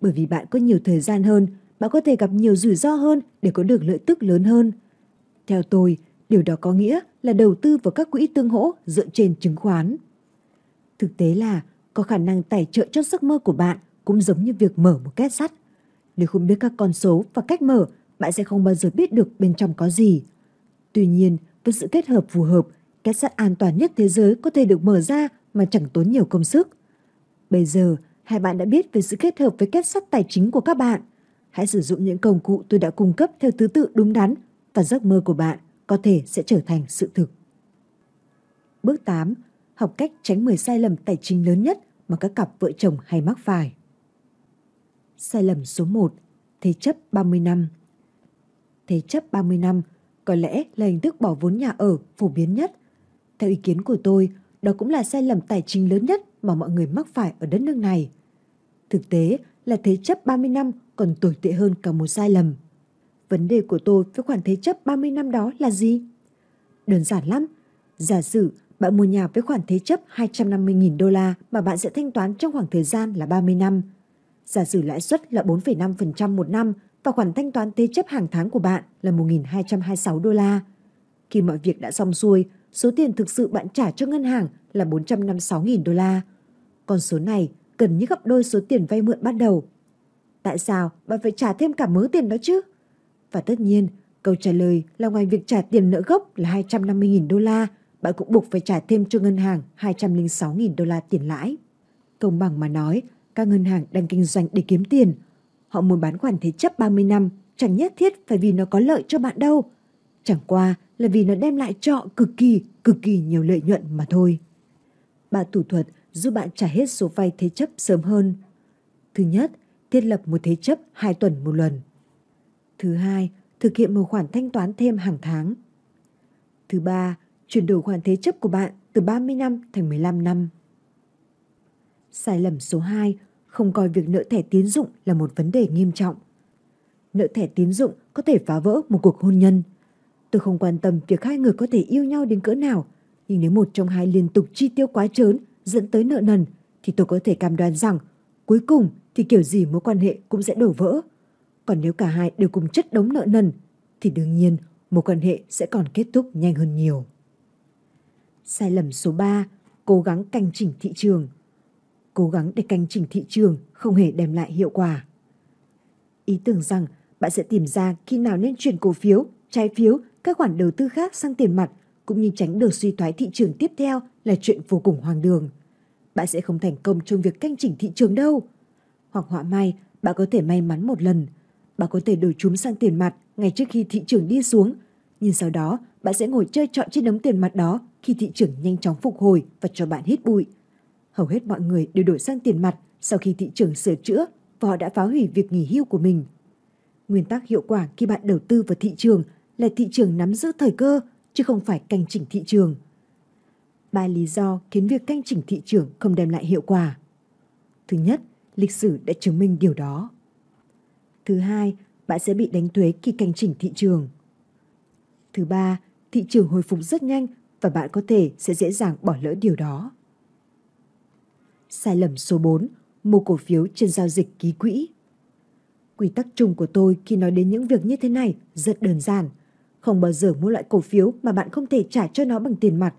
Bởi vì bạn có nhiều thời gian hơn, bạn có thể gặp nhiều rủi ro hơn để có được lợi tức lớn hơn. Theo tôi, điều đó có nghĩa là đầu tư vào các quỹ tương hỗ dựa trên chứng khoán. Thực tế là có khả năng tài trợ cho giấc mơ của bạn cũng giống như việc mở một két sắt. Nếu không biết các con số và cách mở, bạn sẽ không bao giờ biết được bên trong có gì. Tuy nhiên, với sự kết hợp phù hợp, kết sắt an toàn nhất thế giới có thể được mở ra mà chẳng tốn nhiều công sức. Bây giờ, hai bạn đã biết về sự kết hợp với kết sắt tài chính của các bạn. Hãy sử dụng những công cụ tôi đã cung cấp theo thứ tự đúng đắn và giấc mơ của bạn có thể sẽ trở thành sự thực. Bước 8. Học cách tránh 10 sai lầm tài chính lớn nhất mà các cặp vợ chồng hay mắc phải. Sai lầm số 1. Thế chấp 30 năm Thế chấp 30 năm có lẽ là hình thức bỏ vốn nhà ở phổ biến nhất. Theo ý kiến của tôi, đó cũng là sai lầm tài chính lớn nhất mà mọi người mắc phải ở đất nước này. Thực tế là thế chấp 30 năm còn tồi tệ hơn cả một sai lầm. Vấn đề của tôi với khoản thế chấp 30 năm đó là gì? Đơn giản lắm. Giả sử bạn mua nhà với khoản thế chấp 250.000 đô la mà bạn sẽ thanh toán trong khoảng thời gian là 30 năm. Giả sử lãi suất là 4,5% một năm và khoản thanh toán thế chấp hàng tháng của bạn là 1.226 đô la. Khi mọi việc đã xong xuôi, số tiền thực sự bạn trả cho ngân hàng là 456.000 đô la. Con số này gần như gấp đôi số tiền vay mượn ban đầu. Tại sao bạn phải trả thêm cả mớ tiền đó chứ? Và tất nhiên, câu trả lời là ngoài việc trả tiền nợ gốc là 250.000 đô la, bạn cũng buộc phải trả thêm cho ngân hàng 206.000 đô la tiền lãi. Công bằng mà nói, các ngân hàng đang kinh doanh để kiếm tiền. Họ muốn bán khoản thế chấp 30 năm, chẳng nhất thiết phải vì nó có lợi cho bạn đâu. Chẳng qua là vì nó đem lại cho cực kỳ, cực kỳ nhiều lợi nhuận mà thôi. Bà thủ thuật giúp bạn trả hết số vay thế chấp sớm hơn. Thứ nhất, thiết lập một thế chấp 2 tuần một lần. Thứ hai, thực hiện một khoản thanh toán thêm hàng tháng. Thứ ba, chuyển đổi khoản thế chấp của bạn từ 30 năm thành 15 năm. Sai lầm số 2, không coi việc nợ thẻ tín dụng là một vấn đề nghiêm trọng. Nợ thẻ tín dụng có thể phá vỡ một cuộc hôn nhân. Tôi không quan tâm việc hai người có thể yêu nhau đến cỡ nào, nhưng nếu một trong hai liên tục chi tiêu quá trớn dẫn tới nợ nần thì tôi có thể cam đoan rằng cuối cùng thì kiểu gì mối quan hệ cũng sẽ đổ vỡ. Còn nếu cả hai đều cùng chất đống nợ nần thì đương nhiên mối quan hệ sẽ còn kết thúc nhanh hơn nhiều. Sai lầm số 3, cố gắng canh chỉnh thị trường. Cố gắng để canh chỉnh thị trường không hề đem lại hiệu quả. Ý tưởng rằng bạn sẽ tìm ra khi nào nên chuyển cổ phiếu, trái phiếu, các khoản đầu tư khác sang tiền mặt cũng như tránh được suy thoái thị trường tiếp theo là chuyện vô cùng hoang đường. Bạn sẽ không thành công trong việc canh chỉnh thị trường đâu. Hoặc họa may, bạn có thể may mắn một lần. Bạn có thể đổi chúng sang tiền mặt ngay trước khi thị trường đi xuống. Nhưng sau đó, bạn sẽ ngồi chơi trọn trên đống tiền mặt đó khi thị trường nhanh chóng phục hồi và cho bạn hít bụi. Hầu hết mọi người đều đổi sang tiền mặt sau khi thị trường sửa chữa và họ đã phá hủy việc nghỉ hưu của mình. Nguyên tắc hiệu quả khi bạn đầu tư vào thị trường là thị trường nắm giữ thời cơ chứ không phải canh chỉnh thị trường. Ba lý do khiến việc canh chỉnh thị trường không đem lại hiệu quả. Thứ nhất, lịch sử đã chứng minh điều đó. Thứ hai, bạn sẽ bị đánh thuế khi canh chỉnh thị trường. Thứ ba, thị trường hồi phục rất nhanh và bạn có thể sẽ dễ dàng bỏ lỡ điều đó. Sai lầm số 4, mua cổ phiếu trên giao dịch ký quỹ. Quy tắc chung của tôi khi nói đến những việc như thế này rất đơn giản. Không bao giờ mua loại cổ phiếu mà bạn không thể trả cho nó bằng tiền mặt.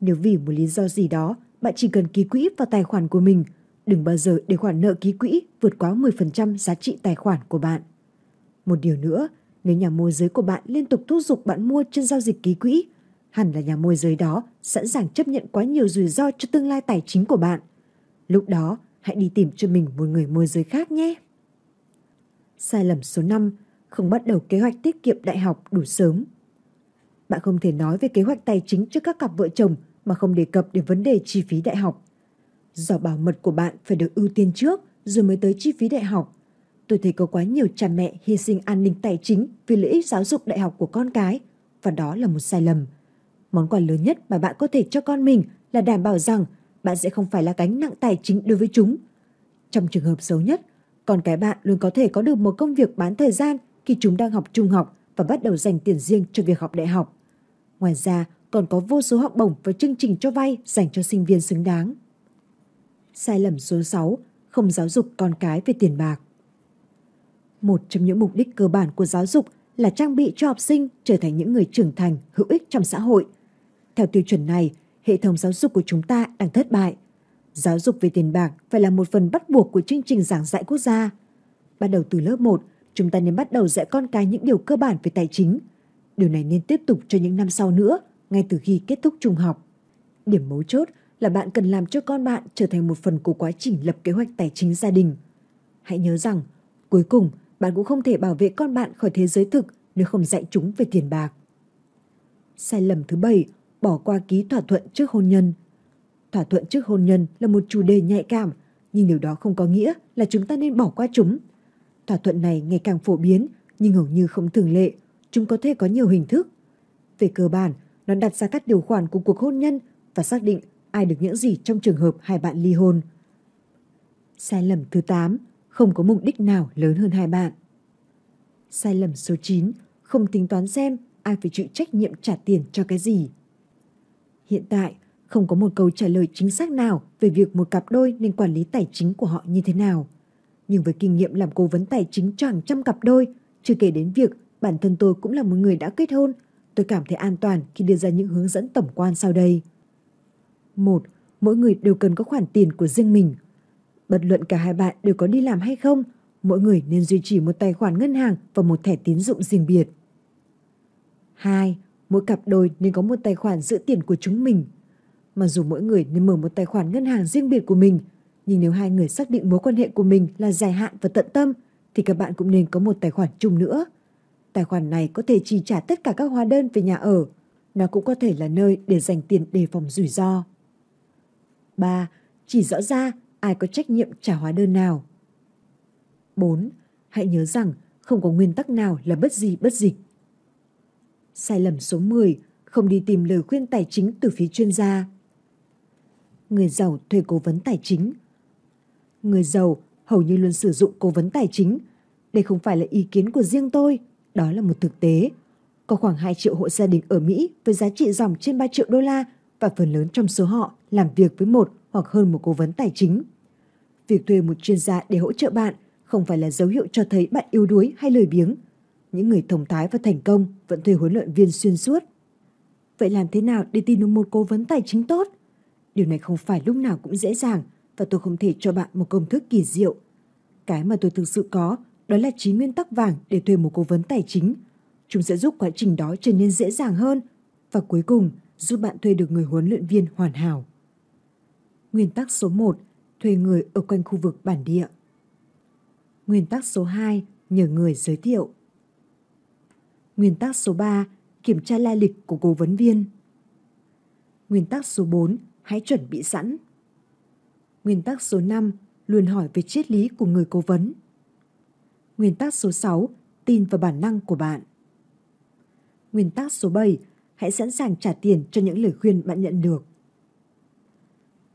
Nếu vì một lý do gì đó, bạn chỉ cần ký quỹ vào tài khoản của mình. Đừng bao giờ để khoản nợ ký quỹ vượt quá 10% giá trị tài khoản của bạn. Một điều nữa, nếu nhà môi giới của bạn liên tục thúc giục bạn mua trên giao dịch ký quỹ, hẳn là nhà môi giới đó sẵn sàng chấp nhận quá nhiều rủi ro cho tương lai tài chính của bạn. Lúc đó, hãy đi tìm cho mình một người môi giới khác nhé. Sai lầm số 5, không bắt đầu kế hoạch tiết kiệm đại học đủ sớm. Bạn không thể nói về kế hoạch tài chính cho các cặp vợ chồng mà không đề cập đến vấn đề chi phí đại học. Do bảo mật của bạn phải được ưu tiên trước rồi mới tới chi phí đại học. Tôi thấy có quá nhiều cha mẹ hy sinh an ninh tài chính vì lợi ích giáo dục đại học của con cái và đó là một sai lầm. Món quà lớn nhất mà bạn có thể cho con mình là đảm bảo rằng bạn sẽ không phải là gánh nặng tài chính đối với chúng. Trong trường hợp xấu nhất, con cái bạn luôn có thể có được một công việc bán thời gian khi chúng đang học trung học và bắt đầu dành tiền riêng cho việc học đại học. Ngoài ra, còn có vô số học bổng và chương trình cho vay dành cho sinh viên xứng đáng. Sai lầm số 6, không giáo dục con cái về tiền bạc. Một trong những mục đích cơ bản của giáo dục là trang bị cho học sinh trở thành những người trưởng thành, hữu ích trong xã hội. Theo tiêu chuẩn này, hệ thống giáo dục của chúng ta đang thất bại. Giáo dục về tiền bạc phải là một phần bắt buộc của chương trình giảng dạy quốc gia. Bắt đầu từ lớp 1, chúng ta nên bắt đầu dạy con cái những điều cơ bản về tài chính. Điều này nên tiếp tục cho những năm sau nữa, ngay từ khi kết thúc trung học. Điểm mấu chốt là bạn cần làm cho con bạn trở thành một phần của quá trình lập kế hoạch tài chính gia đình. Hãy nhớ rằng, cuối cùng bạn cũng không thể bảo vệ con bạn khỏi thế giới thực nếu không dạy chúng về tiền bạc. Sai lầm thứ bảy, bỏ qua ký thỏa thuận trước hôn nhân. Thỏa thuận trước hôn nhân là một chủ đề nhạy cảm, nhưng điều đó không có nghĩa là chúng ta nên bỏ qua chúng. Thỏa thuận này ngày càng phổ biến, nhưng hầu như không thường lệ, chúng có thể có nhiều hình thức. Về cơ bản, nó đặt ra các điều khoản của cuộc hôn nhân và xác định ai được những gì trong trường hợp hai bạn ly hôn. Sai lầm thứ 8, không có mục đích nào lớn hơn hai bạn. Sai lầm số 9, không tính toán xem ai phải chịu trách nhiệm trả tiền cho cái gì. Hiện tại, không có một câu trả lời chính xác nào về việc một cặp đôi nên quản lý tài chính của họ như thế nào. Nhưng với kinh nghiệm làm cố vấn tài chính cho hàng trăm cặp đôi, chưa kể đến việc bản thân tôi cũng là một người đã kết hôn, tôi cảm thấy an toàn khi đưa ra những hướng dẫn tổng quan sau đây. Một, mỗi người đều cần có khoản tiền của riêng mình. Bất luận cả hai bạn đều có đi làm hay không, mỗi người nên duy trì một tài khoản ngân hàng và một thẻ tín dụng riêng biệt. 2. Mỗi cặp đôi nên có một tài khoản giữ tiền của chúng mình. Mặc dù mỗi người nên mở một tài khoản ngân hàng riêng biệt của mình, nhưng nếu hai người xác định mối quan hệ của mình là dài hạn và tận tâm, thì các bạn cũng nên có một tài khoản chung nữa. Tài khoản này có thể chi trả tất cả các hóa đơn về nhà ở. Nó cũng có thể là nơi để dành tiền đề phòng rủi ro. 3. Chỉ rõ ra ai có trách nhiệm trả hóa đơn nào. 4. Hãy nhớ rằng không có nguyên tắc nào là bất gì bất dịch. Sai lầm số 10. Không đi tìm lời khuyên tài chính từ phía chuyên gia. Người giàu thuê cố vấn tài chính. Người giàu hầu như luôn sử dụng cố vấn tài chính. Đây không phải là ý kiến của riêng tôi, đó là một thực tế. Có khoảng 2 triệu hộ gia đình ở Mỹ với giá trị dòng trên 3 triệu đô la và phần lớn trong số họ làm việc với một hoặc hơn một cố vấn tài chính. Việc thuê một chuyên gia để hỗ trợ bạn không phải là dấu hiệu cho thấy bạn yếu đuối hay lười biếng. Những người thông thái và thành công vẫn thuê huấn luyện viên xuyên suốt. Vậy làm thế nào để tìm được một cố vấn tài chính tốt? Điều này không phải lúc nào cũng dễ dàng và tôi không thể cho bạn một công thức kỳ diệu. Cái mà tôi thực sự có đó là chín nguyên tắc vàng để thuê một cố vấn tài chính. Chúng sẽ giúp quá trình đó trở nên dễ dàng hơn và cuối cùng giúp bạn thuê được người huấn luyện viên hoàn hảo. Nguyên tắc số 1. Thuê người ở quanh khu vực bản địa. Nguyên tắc số 2. Nhờ người giới thiệu. Nguyên tắc số 3. Kiểm tra lai lịch của cố vấn viên. Nguyên tắc số 4. Hãy chuẩn bị sẵn. Nguyên tắc số 5. Luôn hỏi về triết lý của người cố vấn. Nguyên tắc số 6. Tin vào bản năng của bạn. Nguyên tắc số 7. Hãy sẵn sàng trả tiền cho những lời khuyên bạn nhận được.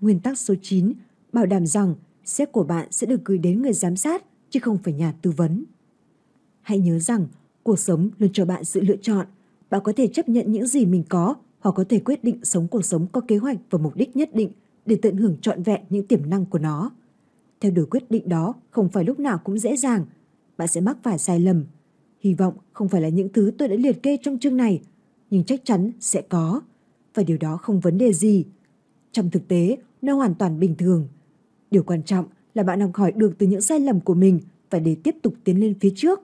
Nguyên tắc số 9. Bảo đảm rằng sếp của bạn sẽ được gửi đến người giám sát, chứ không phải nhà tư vấn. Hãy nhớ rằng cuộc sống luôn cho bạn sự lựa chọn. Bạn có thể chấp nhận những gì mình có hoặc có thể quyết định sống cuộc sống có kế hoạch và mục đích nhất định để tận hưởng trọn vẹn những tiềm năng của nó. Theo đuổi quyết định đó không phải lúc nào cũng dễ dàng. Bạn sẽ mắc phải sai lầm. Hy vọng không phải là những thứ tôi đã liệt kê trong chương này, nhưng chắc chắn sẽ có. Và điều đó không vấn đề gì. Trong thực tế, nó hoàn toàn bình thường. Điều quan trọng là bạn học hỏi được từ những sai lầm của mình và để tiếp tục tiến lên phía trước.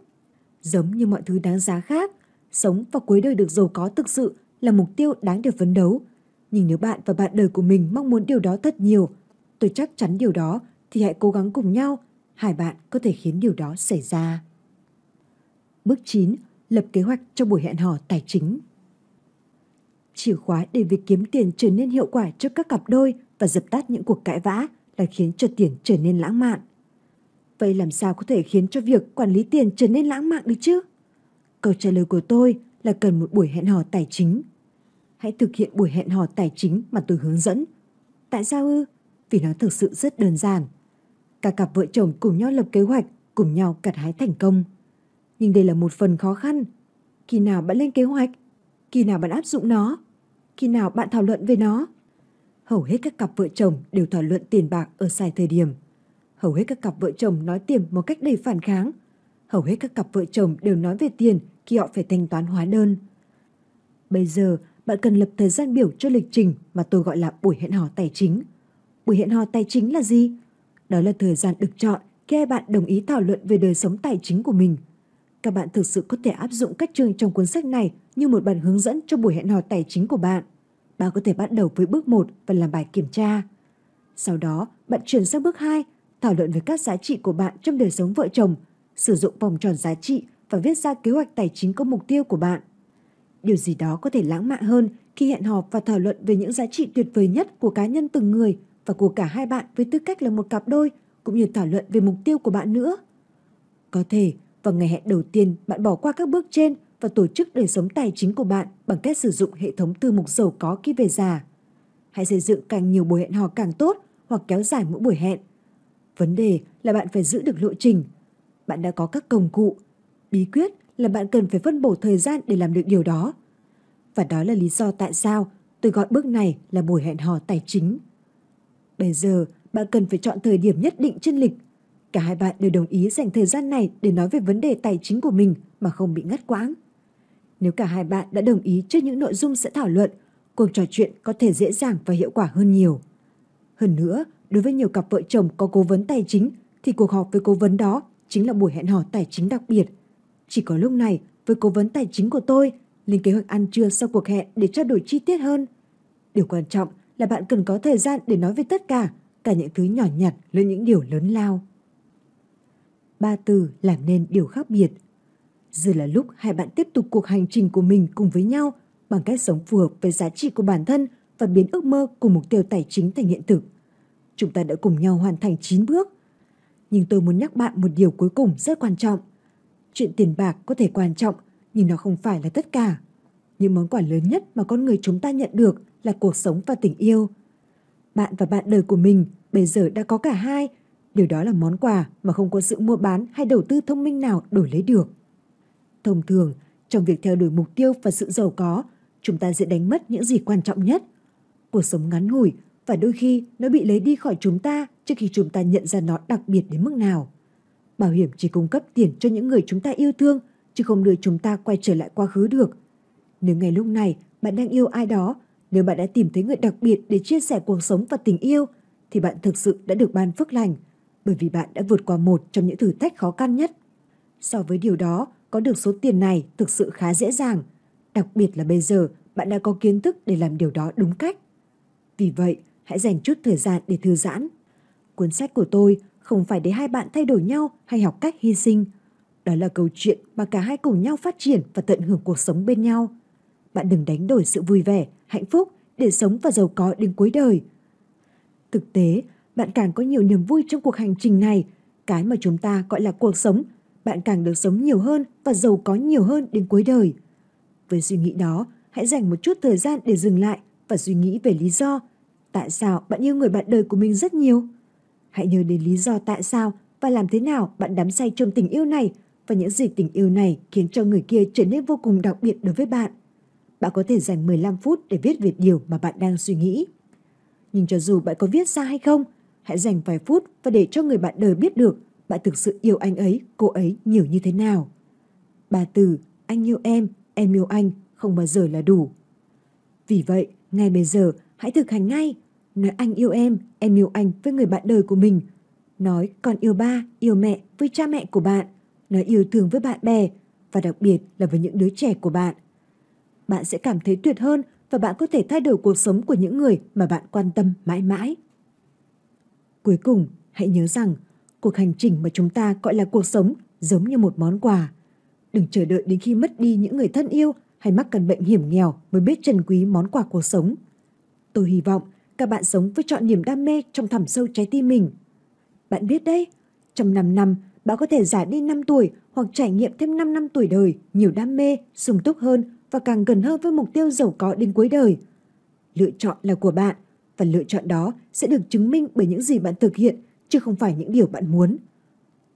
Giống như mọi thứ đáng giá khác, sống và cuối đời được giàu có thực sự là mục tiêu đáng được phấn đấu. Nhưng nếu bạn và bạn đời của mình mong muốn điều đó thật nhiều, tôi chắc chắn điều đó thì hãy cố gắng cùng nhau, hai bạn có thể khiến điều đó xảy ra. Bước 9. Lập kế hoạch cho buổi hẹn hò tài chính. Chìa khóa để việc kiếm tiền trở nên hiệu quả cho các cặp đôi và dập tắt những cuộc cãi vã là khiến cho tiền trở nên lãng mạn. Vậy làm sao có thể khiến cho việc quản lý tiền trở nên lãng mạn được chứ? Câu trả lời của tôi là cần một buổi hẹn hò tài chính. Hãy thực hiện buổi hẹn hò tài chính mà tôi hướng dẫn. Tại sao ư? Vì nó thực sự rất đơn giản. Cả cặp vợ chồng cùng nhau lập kế hoạch, cùng nhau cặt hái thành công. Nhưng đây là một phần khó khăn. Khi nào bạn lên kế hoạch? Khi nào bạn áp dụng nó? Khi nào bạn thảo luận về nó? hầu hết các cặp vợ chồng đều thảo luận tiền bạc ở sai thời điểm. Hầu hết các cặp vợ chồng nói tiền một cách đầy phản kháng. Hầu hết các cặp vợ chồng đều nói về tiền khi họ phải thanh toán hóa đơn. Bây giờ, bạn cần lập thời gian biểu cho lịch trình mà tôi gọi là buổi hẹn hò tài chính. Buổi hẹn hò tài chính là gì? Đó là thời gian được chọn khi hai bạn đồng ý thảo luận về đời sống tài chính của mình. Các bạn thực sự có thể áp dụng các chương trong cuốn sách này như một bản hướng dẫn cho buổi hẹn hò tài chính của bạn. Bạn có thể bắt đầu với bước 1 và làm bài kiểm tra. Sau đó, bạn chuyển sang bước 2, thảo luận về các giá trị của bạn trong đời sống vợ chồng, sử dụng vòng tròn giá trị và viết ra kế hoạch tài chính có mục tiêu của bạn. Điều gì đó có thể lãng mạn hơn khi hẹn họp và thảo luận về những giá trị tuyệt vời nhất của cá nhân từng người và của cả hai bạn với tư cách là một cặp đôi, cũng như thảo luận về mục tiêu của bạn nữa. Có thể vào ngày hẹn đầu tiên bạn bỏ qua các bước trên và tổ chức đời sống tài chính của bạn bằng cách sử dụng hệ thống thư mục giàu có khi về già. Hãy xây dựng càng nhiều buổi hẹn hò càng tốt hoặc kéo dài mỗi buổi hẹn. Vấn đề là bạn phải giữ được lộ trình. Bạn đã có các công cụ. Bí quyết là bạn cần phải phân bổ thời gian để làm được điều đó. Và đó là lý do tại sao tôi gọi bước này là buổi hẹn hò tài chính. Bây giờ, bạn cần phải chọn thời điểm nhất định trên lịch. Cả hai bạn đều đồng ý dành thời gian này để nói về vấn đề tài chính của mình mà không bị ngắt quãng. Nếu cả hai bạn đã đồng ý trước những nội dung sẽ thảo luận, cuộc trò chuyện có thể dễ dàng và hiệu quả hơn nhiều. Hơn nữa, đối với nhiều cặp vợ chồng có cố vấn tài chính thì cuộc họp với cố vấn đó chính là buổi hẹn hò tài chính đặc biệt. Chỉ có lúc này, với cố vấn tài chính của tôi, lên kế hoạch ăn trưa sau cuộc hẹn để trao đổi chi tiết hơn. Điều quan trọng là bạn cần có thời gian để nói về tất cả, cả những thứ nhỏ nhặt lẫn những điều lớn lao. Ba từ làm nên điều khác biệt. Giờ là lúc hai bạn tiếp tục cuộc hành trình của mình cùng với nhau bằng cách sống phù hợp với giá trị của bản thân và biến ước mơ cùng mục tiêu tài chính thành hiện thực. Chúng ta đã cùng nhau hoàn thành 9 bước. Nhưng tôi muốn nhắc bạn một điều cuối cùng rất quan trọng. Chuyện tiền bạc có thể quan trọng, nhưng nó không phải là tất cả. Những món quà lớn nhất mà con người chúng ta nhận được là cuộc sống và tình yêu. Bạn và bạn đời của mình bây giờ đã có cả hai. Điều đó là món quà mà không có sự mua bán hay đầu tư thông minh nào đổi lấy được. Thông thường, trong việc theo đuổi mục tiêu và sự giàu có, chúng ta sẽ đánh mất những gì quan trọng nhất. Cuộc sống ngắn ngủi và đôi khi nó bị lấy đi khỏi chúng ta trước khi chúng ta nhận ra nó đặc biệt đến mức nào. Bảo hiểm chỉ cung cấp tiền cho những người chúng ta yêu thương, chứ không đưa chúng ta quay trở lại quá khứ được. Nếu ngày lúc này bạn đang yêu ai đó, nếu bạn đã tìm thấy người đặc biệt để chia sẻ cuộc sống và tình yêu, thì bạn thực sự đã được ban phước lành, bởi vì bạn đã vượt qua một trong những thử thách khó khăn nhất. So với điều đó, có được số tiền này thực sự khá dễ dàng, đặc biệt là bây giờ bạn đã có kiến thức để làm điều đó đúng cách. Vì vậy, hãy dành chút thời gian để thư giãn. Cuốn sách của tôi không phải để hai bạn thay đổi nhau hay học cách hy sinh. Đó là câu chuyện mà cả hai cùng nhau phát triển và tận hưởng cuộc sống bên nhau. Bạn đừng đánh đổi sự vui vẻ, hạnh phúc để sống và giàu có đến cuối đời. Thực tế, bạn càng có nhiều niềm vui trong cuộc hành trình này, cái mà chúng ta gọi là cuộc sống, bạn càng được sống nhiều hơn và giàu có nhiều hơn đến cuối đời. Với suy nghĩ đó, hãy dành một chút thời gian để dừng lại và suy nghĩ về lý do tại sao bạn yêu người bạn đời của mình rất nhiều. Hãy nhớ đến lý do tại sao và làm thế nào bạn đắm say trong tình yêu này và những gì tình yêu này khiến cho người kia trở nên vô cùng đặc biệt đối với bạn. Bạn có thể dành 15 phút để viết về điều mà bạn đang suy nghĩ. Nhưng cho dù bạn có viết ra hay không, hãy dành vài phút và để cho người bạn đời biết được bạn thực sự yêu anh ấy, cô ấy nhiều như thế nào. Ba từ anh yêu em, em yêu anh không bao giờ là đủ. Vì vậy, ngay bây giờ hãy thực hành ngay. Nói anh yêu em, em yêu anh với người bạn đời của mình. Nói con yêu ba, yêu mẹ với cha mẹ của bạn. Nói yêu thương với bạn bè và đặc biệt là với những đứa trẻ của bạn. Bạn sẽ cảm thấy tuyệt hơn và bạn có thể thay đổi cuộc sống của những người mà bạn quan tâm mãi mãi. Cuối cùng, hãy nhớ rằng cuộc hành trình mà chúng ta gọi là cuộc sống giống như một món quà. Đừng chờ đợi đến khi mất đi những người thân yêu hay mắc căn bệnh hiểm nghèo mới biết trân quý món quà cuộc sống. Tôi hy vọng các bạn sống với chọn niềm đam mê trong thẳm sâu trái tim mình. Bạn biết đấy, trong 5 năm, bạn có thể giả đi 5 tuổi hoặc trải nghiệm thêm 5 năm tuổi đời, nhiều đam mê, sung túc hơn và càng gần hơn với mục tiêu giàu có đến cuối đời. Lựa chọn là của bạn và lựa chọn đó sẽ được chứng minh bởi những gì bạn thực hiện chứ không phải những điều bạn muốn.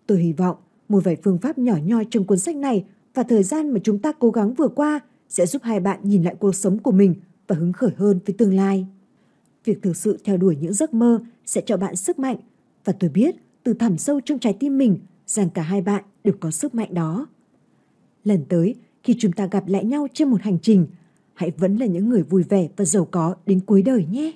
Tôi hy vọng một vài phương pháp nhỏ nhoi trong cuốn sách này và thời gian mà chúng ta cố gắng vừa qua sẽ giúp hai bạn nhìn lại cuộc sống của mình và hứng khởi hơn với tương lai. Việc thực sự theo đuổi những giấc mơ sẽ cho bạn sức mạnh và tôi biết từ thẳm sâu trong trái tim mình rằng cả hai bạn đều có sức mạnh đó. Lần tới, khi chúng ta gặp lại nhau trên một hành trình, hãy vẫn là những người vui vẻ và giàu có đến cuối đời nhé.